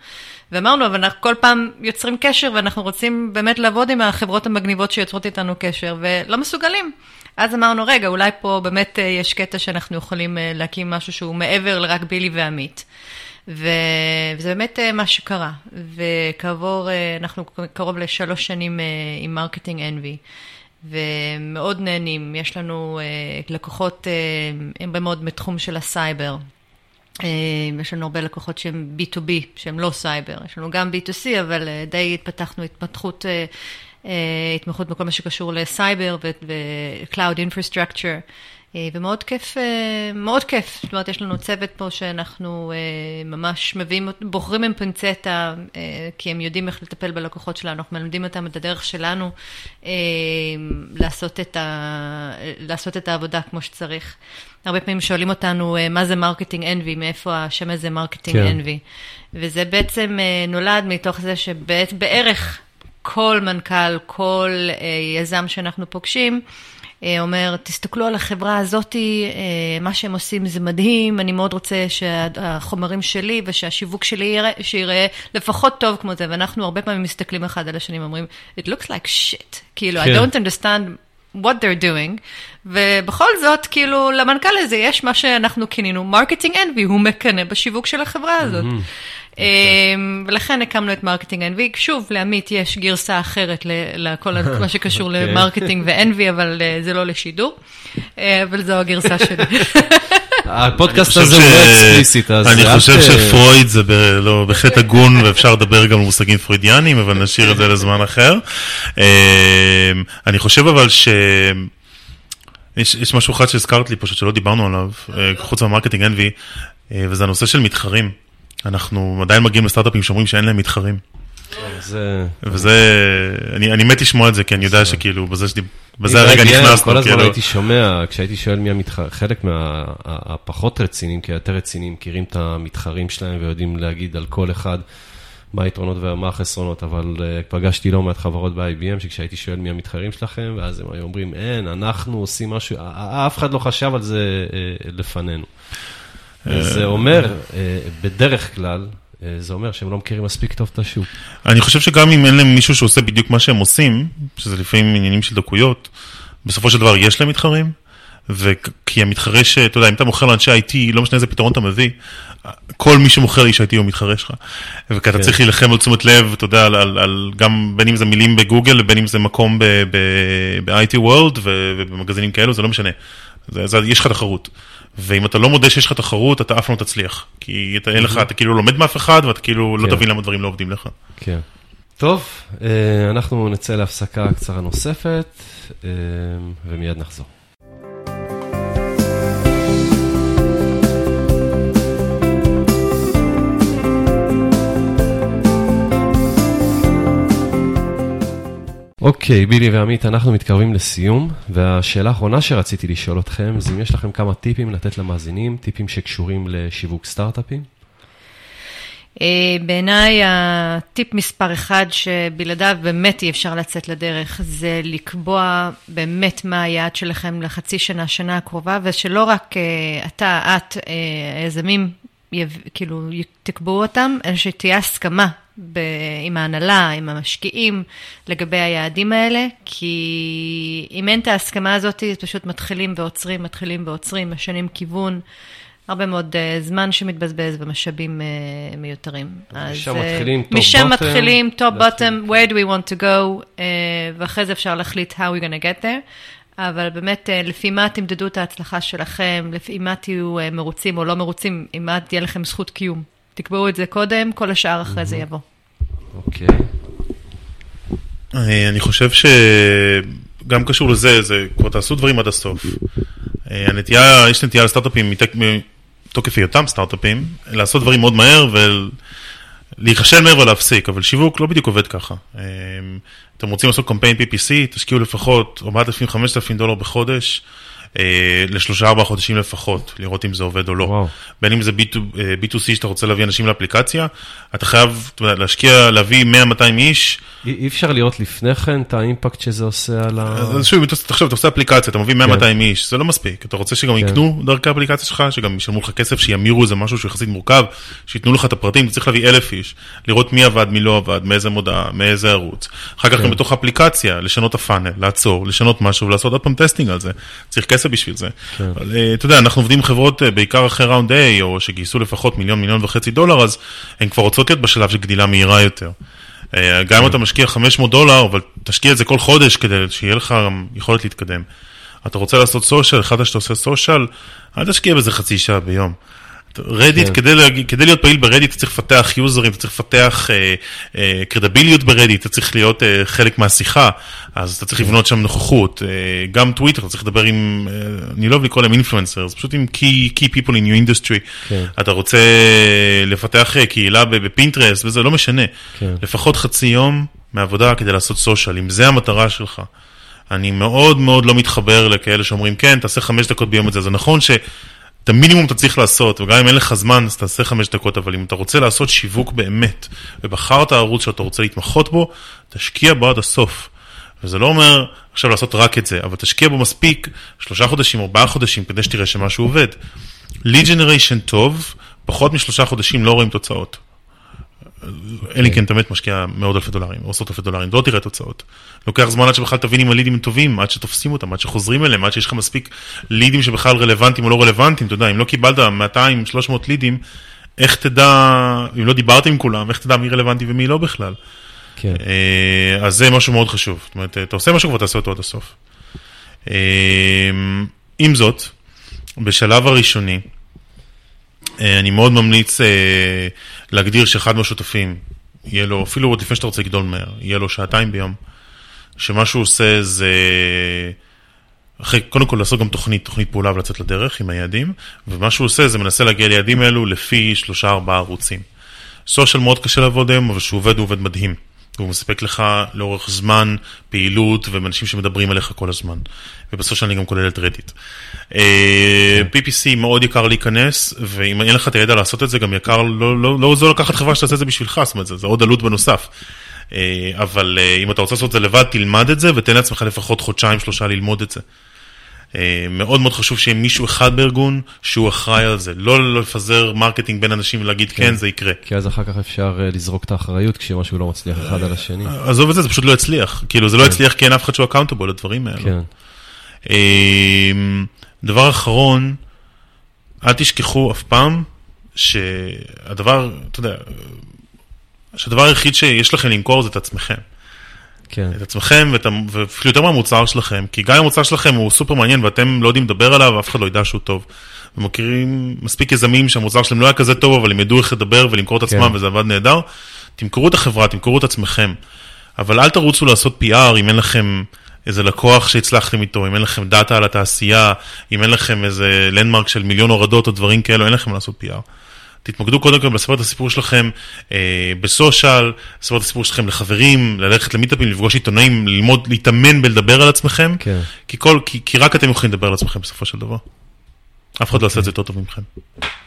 ואמרנו, אבל אנחנו כל פעם יוצרים קשר ואנחנו רוצים באמת לעבוד עם החברות המגניבות שיוצרות איתנו קשר, ולא מסוגלים. אז אמרנו, רגע, אולי פה באמת יש קטע שאנחנו יכולים להקים משהו שהוא מעבר לרק בילי ועמית. וזה באמת מה שקרה. וכעבור, אנחנו קרוב לשלוש שנים עם Marketing Envy. ומאוד נהנים, יש לנו לקוחות הרבה מאוד מתחום של הסייבר. יש לנו הרבה לקוחות שהם B2B, שהם לא סייבר, יש לנו גם B2C, אבל די התפתחנו התפתחות, התמחות בכל מה שקשור לסייבר ו-Cloud Infrastructure, אה, ומאוד כיף, אה, מאוד כיף. זאת אומרת, יש לנו צוות פה שאנחנו אה, ממש מביאים, בוחרים עם פינצטה, כי הם יודעים איך לטפל בלקוחות שלנו, אנחנו מלמדים אותם את הדרך שלנו לעשות את, ה, לעשות את העבודה כמו שצריך. הרבה פעמים שואלים אותנו, מה זה Marketing Envy, מאיפה השם הזה Marketing Envy. וזה בעצם נולד מתוך זה שבערך כל מנכ"ל, כל יזם שאנחנו פוגשים, אה, אומר, תסתכלו על החברה הזאת, אה, מה שהם עושים זה מדהים, אני מאוד רוצה שהחומרים שלי ושהשיווק שלי יראה, שיראה לפחות טוב כמו זה, ואנחנו הרבה פעמים מסתכלים אחד על השני ואומרים, it looks like shit, כאילו, כן. I don't understand what they're doing, ובכל זאת, כאילו, למנכ"ל הזה יש מה שאנחנו כינינו marketing envy, הוא מקנא בשיווק של החברה הזאת. Mm-hmm. אמ, ולכן הקמנו את Marketing Envy. שוב, לעמית יש גרסה אחרת לכל [LAUGHS] מה שקשור כן. ל marketing ו envy, אבל אה, זה לא לשידור, אה, אבל זו הגרסה שלי. [LAUGHS] הפודקאסט הזה הוא לא explicit, אז אני חושב שפרויד זה לא, בהחלט הגון, ואפשר לדבר גם על מושגים פרוידיאניים, אבל נשאיר את זה לזמן אחר. אני חושב אבל ש... יש, יש משהו אחד שהזכרת לי פשוט שלא דיברנו עליו, אה, חוץ מהמרקטינג אנבי, וזה הנושא של מתחרים. אנחנו עדיין מגיעים לסטארט-אפים שאומרים שאין להם מתחרים. זה... וזה, אני, אני מת לשמוע את זה, כי אני יודע שכאילו, בזה, שדיב... בזה הרגע נכנסנו. כל הזמן כאילו... הייתי שומע, כשהייתי שואל מי המתחרים, חלק מהפחות רציניים, כי היותר רציניים, מכירים את המתחרים שלהם ויודעים להגיד על כל אחד מה היתרונות ומה החסרונות, אבל uh, פגשתי לא מעט חברות ב-IBM, שכשהייתי שואל מי המתחרים שלכם, ואז הם היו אומרים, אין, אנחנו עושים משהו, אף אחד לא חשב על זה uh, לפנינו. זה אומר, אה, בדרך כלל, אה, זה אומר שהם לא מכירים מספיק טוב את השוק. אני חושב שגם אם אין להם מישהו שעושה בדיוק מה שהם עושים, שזה לפעמים עניינים של דקויות, בסופו של דבר יש להם מתחרים, וכי המתחרה ש... אתה יודע, אם אתה מוכר לאנשי IT, לא משנה איזה פתרון אתה מביא, כל מי שמוכר לאיש IT הוא מתחרה שלך. וכי אתה כן. צריך להילחם על תשומת לב, אתה יודע, על, על, על גם בין אם זה מילים בגוגל, ובין אם זה מקום ב-IT World ובמגזינים כאלו, זה לא משנה. זה, זה, יש לך תחרות. ואם אתה לא מודה שיש לך תחרות, אתה אף פעם לא תצליח. כי אתה, אין לך, אתה כאילו לומד מאף אחד, ואתה כאילו לא כן. תבין למה דברים לא עובדים לך. כן. טוב, אה, אנחנו נצא להפסקה קצרה נוספת, אה, ומיד נחזור. אוקיי, בילי ועמית, אנחנו מתקרבים לסיום, והשאלה האחרונה שרציתי לשאול אתכם, זה אם יש לכם כמה טיפים לתת למאזינים, טיפים שקשורים לשיווק סטארט-אפים? אה, בעיניי הטיפ מספר אחד שבלעדיו באמת אי אפשר לצאת לדרך, זה לקבוע באמת מה היעד שלכם לחצי שנה, שנה הקרובה, ושלא רק אה, אתה, את, אה, היזמים, כאילו תקבעו אותם, אלא שתהיה הסכמה ב, עם ההנהלה, עם המשקיעים, לגבי היעדים האלה, כי אם אין את ההסכמה הזאת, אז פשוט מתחילים ועוצרים, מתחילים ועוצרים, משנים כיוון. הרבה מאוד uh, זמן שמתבזבז ומשאבים uh, מיותרים. משם אז, מתחילים top משם bottom, מתחילים top bottom, where do we want to go, uh, ואחרי זה אפשר להחליט how we're going to get there. אבל באמת, uh, לפי מה תמדדו את ההצלחה שלכם, לפי מה תהיו uh, מרוצים או לא מרוצים, עם מה תהיה לכם זכות קיום. תקבעו את זה קודם, כל השאר אחרי זה יבוא. אוקיי. אה, אני חושב שגם קשור לזה, זה כבר תעשו דברים עד הסוף. אה, הנטייה, יש נטייה לסטארט-אפים מתוקף היותם סטארט-אפים, לעשות דברים מאוד מהר ולהיכשל מהר ולהפסיק, אבל שיווק לא בדיוק עובד ככה. אה, אתם רוצים לעשות קמפיין PPC, תשקיעו לפחות 4,000-5,000 דולר בחודש. אה, לשלושה ארבעה חודשים לפחות, לראות אם זה עובד או לא. וואו. בין אם זה B2, B2C אה, שאתה רוצה להביא אנשים לאפליקציה, אתה חייב אתה יודע, להשקיע, להביא 100-200 איש. אי אפשר לראות לפני כן את ה impact שזה עושה על ה... אז שוב, תחשוב, אתה עושה אפליקציה, אתה מביא 100-200 כן. איש, זה לא מספיק. אתה רוצה שגם כן. יקנו דרך האפליקציה שלך, שגם ישלמו לך כסף, שימירו איזה משהו שהוא יחסית מורכב, שייתנו לך את הפרטים, אתה צריך להביא אלף איש, לראות מי עבד, מי לא עבד, מאיזה מודעה, מאיזה ערוץ. אחר כך כן. גם בתוך האפליקציה, לשנות ה funnel, לעצור, לשנות משהו ולעשות עוד פעם testing על זה. צריך כסף בשביל זה. כן. אבל, אה, אתה יודע, אנחנו עובדים עם חברות אה, בעיקר אחרי ראונד A, או שגייסו לפחות מיליון, מיליון וחצי דולר, אז הן כבר רוצות להיות בשלב של גדילה מהירה יותר. אה, גם אם אתה משקיע 500 דולר, אבל תשקיע את זה כל חודש כדי שיהיה לך יכולת להתקדם. אתה רוצה לעשות סושיאל, אחד שאתה עושה סושיאל, אל תשקיע בזה חצי שעה ביום. רדיט, כן. כדי, כדי להיות פעיל ברדיט, אתה צריך לפתח יוזרים, אתה צריך לפתח קרדביליות uh, uh, ברדיט, אתה צריך להיות uh, חלק מהשיחה, אז אתה צריך לבנות שם נוכחות. Uh, גם טוויטר, אתה צריך לדבר עם, uh, אני לא אוהב לקרוא להם influencers, פשוט עם key, key people in your industry. כן. אתה רוצה לפתח uh, קהילה בפינטרסט, וזה לא משנה. כן. לפחות חצי יום מעבודה כדי לעשות social, אם זה המטרה שלך. אני מאוד מאוד לא מתחבר לכאלה שאומרים, כן, תעשה חמש דקות ביום את זה. זה נכון ש... את המינימום אתה צריך לעשות, וגם אם אין לך זמן, אז תעשה חמש דקות, אבל אם אתה רוצה לעשות שיווק באמת, ובחרת ערוץ שאתה רוצה להתמחות בו, תשקיע בו עד הסוף. וזה לא אומר עכשיו לעשות רק את זה, אבל תשקיע בו מספיק, שלושה חודשים, ארבעה חודשים, כדי שתראה שמשהו עובד. lead generation טוב, פחות משלושה חודשים לא רואים תוצאות. אלא אם כן אתה באמת משקיע מאות אלפי דולרים, או עשרות אלפי דולרים, לא תראה תוצאות. לוקח זמן עד שבכלל תבין אם הלידים טובים, עד שתופסים אותם, עד שחוזרים אליהם, עד שיש לך מספיק לידים שבכלל רלוונטיים או לא רלוונטיים, אתה יודע, אם לא קיבלת 200-300 לידים, איך תדע, אם לא דיברת עם כולם, איך תדע מי רלוונטי ומי לא בכלל. כן. אה, אז זה משהו מאוד חשוב. זאת אומרת, אתה עושה משהו ואתה עושה אותו עד הסוף. אה, עם זאת, בשלב הראשוני, אה, אני מאוד ממליץ להגדיר שאחד מהשותפים, יהיה לו, אפילו עוד לפני שאתה רוצה לגדול מהר, יהיה לו שעתיים ביום, שמה שהוא עושה זה, אחרי, קודם כל לעשות גם תוכנית, תוכנית פעולה ולצאת לדרך עם היעדים, ומה שהוא עושה זה מנסה להגיע ליעדים האלו לפי שלושה ארבעה ערוצים. סושיאל מאוד קשה לעבוד היום, אבל כשהוא עובד הוא עובד מדהים. והוא מספק לך לאורך זמן פעילות ואנשים שמדברים עליך כל הזמן. ובסוף אני גם כולל את רדיט. אה, PPC מאוד יקר להיכנס, ואם אין לך את הידע לעשות את זה, גם יקר, לא, לא, לא זו לקחת חברה שתעשה את זה בשבילך, זאת אומרת, זה, זה עוד עלות בנוסף. אה, אבל אה, אם אתה רוצה לעשות את זה לבד, תלמד את זה, ותן לעצמך לפחות חודשיים, שלושה ללמוד את זה. אה, מאוד מאוד חשוב שיהיה מישהו אחד בארגון שהוא אחראי על זה, לא לפזר marketing בין אנשים ולהגיד כן, כן זה יקרה. כי אז אחר כך אפשר אה, לזרוק את האחריות כשמשהו לא מצליח אחד על השני. עזוב את זה, זה פשוט לא יצליח. כאילו זה לא כן. יצליח כי אין אף אחד שהוא accountable לדברים האלו. כן. אה, דבר אחרון, אל תשכחו אף פעם שהדבר, אתה יודע, שהדבר היחיד שיש לכם למכור זה את עצמכם. כן. את עצמכם ואת, ואפילו יותר מהמוצר שלכם, כי גם המוצר שלכם הוא סופר מעניין ואתם לא יודעים לדבר עליו, אף אחד לא ידע שהוא טוב. ומכירים מספיק יזמים שהמוצר שלהם לא היה כזה טוב, אבל הם ידעו איך לדבר ולמכור את עצמם כן. וזה עבד נהדר. תמכרו את החברה, תמכרו את עצמכם. אבל אל תרוצו לעשות PR אם אין לכם איזה לקוח שהצלחתם איתו, אם אין לכם דאטה על התעשייה, אם אין לכם איזה לנדמרק של מיליון הורדות או דברים כאלו, אין לכם לעשות PR. תתמקדו קודם כל לספר את הסיפור שלכם אה, בסושיאל, לספר את הסיפור שלכם לחברים, ללכת למיטאפים, לפגוש עיתונאים, ללמוד, להתאמן בלדבר על עצמכם, כן. כי, כל, כי, כי רק אתם יכולים לדבר על עצמכם בסופו של דבר. אף אחד לא עושה את זה יותר טוב ממכם.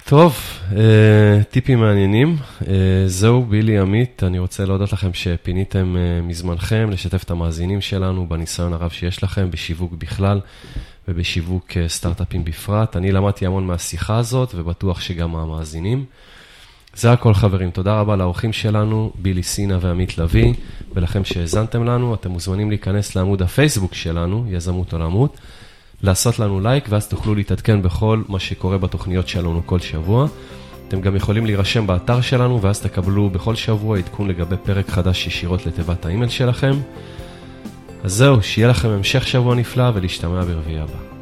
טוב, אה, טיפים מעניינים. אה, זהו, בילי עמית, אני רוצה להודות לכם שפיניתם אה, מזמנכם, לשתף את המאזינים שלנו בניסיון הרב שיש לכם, בשיווק בכלל. ובשיווק אה, סטארט-אפים בפרט. אני למדתי המון מהשיחה הזאת, ובטוח שגם המאזינים. זה הכל חברים, תודה רבה לאורחים שלנו, בילי סינה ועמית לביא, ולכם שהאזנתם לנו, אתם מוזמנים להיכנס לעמוד הפייסבוק שלנו, יזמות עולמות, לעשות לנו לייק, ואז תוכלו להתעדכן בכל מה שקורה בתוכניות שלנו כל שבוע. אתם גם יכולים להירשם באתר שלנו, ואז תקבלו בכל שבוע עדכון לגבי פרק חדש ישירות לתיבת האימייל שלכם. אז זהו, שיהיה לכם המשך שבוע נפלא ולהשתמע ברביעי הבא.